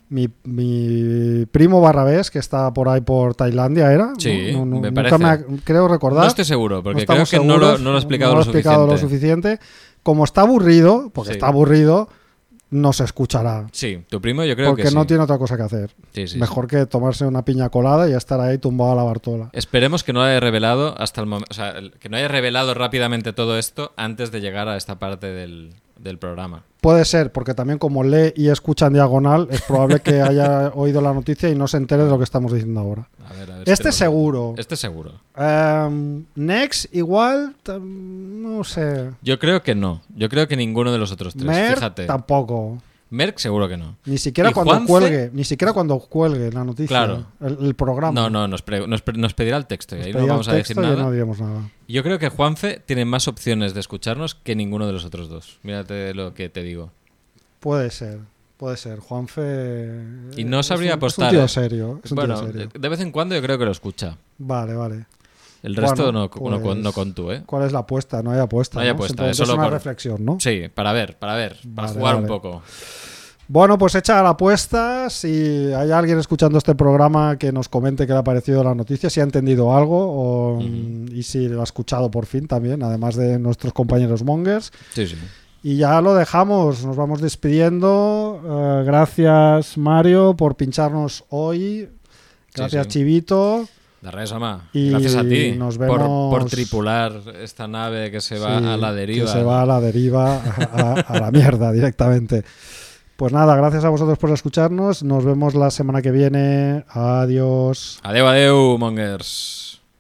mi, mi primo Barrabés, que está por ahí por Tailandia, ¿era? Sí, No, no, me parece. ha- creo recordar. No estoy seguro, porque creo que no lo, no lo he explicado, no lo, explicado lo suficiente. suficiente. Como está aburrido, porque Sí. está aburrido, no se escuchará. Sí, tu primo yo creo porque que no sí. tiene otra cosa que hacer. Sí, sí. Mejor que tomarse una piña colada y estar ahí tumbado a la Bartola. Esperemos que no haya revelado hasta el momento, o sea, que no haya revelado rápidamente todo esto antes de llegar a esta parte del, del programa. Puede ser, porque también como lee y escucha en diagonal, es probable que haya oído la noticia y no se entere de lo que estamos diciendo ahora. A ver, a ver Este seguro. Este seguro. Em, Next, igual, no sé. Yo creo que no. Yo creo que ninguno de los otros tres. Mer, Fíjate. tampoco. Merck seguro que no. Ni siquiera ¿Y cuando Juanfe? cuelgue, ni siquiera cuando cuelgue la noticia, Claro. el, el programa. No, no, nos, pre- nos, pre- nos pedirá el texto y ahí no vamos a decir nada. no diremos nada. Yo creo que Juanfe tiene más opciones de escucharnos que ninguno de los otros dos. Mírate lo que te digo. Puede ser, puede ser. Juanfe. Y no es sabría un- apostar, Es un tío ¿eh? serio. Es un Bueno, tío serio. de vez en cuando yo creo que lo escucha. Vale, vale. El resto Bueno, no, no, con- pues- no ¿eh? ¿Cuál es la apuesta? No hay apuesta. No hay ¿no? apuesta, Simplemente es solo una por- reflexión, ¿no? Sí, para ver, para ver, para Vale, jugar un poco. Bueno, pues hecha la apuesta. Si hay alguien escuchando este programa que nos comente qué le ha parecido la noticia, si ha entendido algo o- y si lo ha escuchado por fin también, además de nuestros compañeros mongers. Sí, sí. Y ya lo dejamos, nos vamos despidiendo. Eh, gracias Mario por pincharnos hoy. Gracias sí. Chivito. De res, home. Y Gracias a ti nos por, vemos- por tripular esta nave que se va Sí, a la deriva. Que se va a la deriva, a, a- a la mierda directamente. Pues nada, gracias a vosotros por escucharnos. Nos vemos la semana que viene. Adiós. Adeu, adeu, mongers.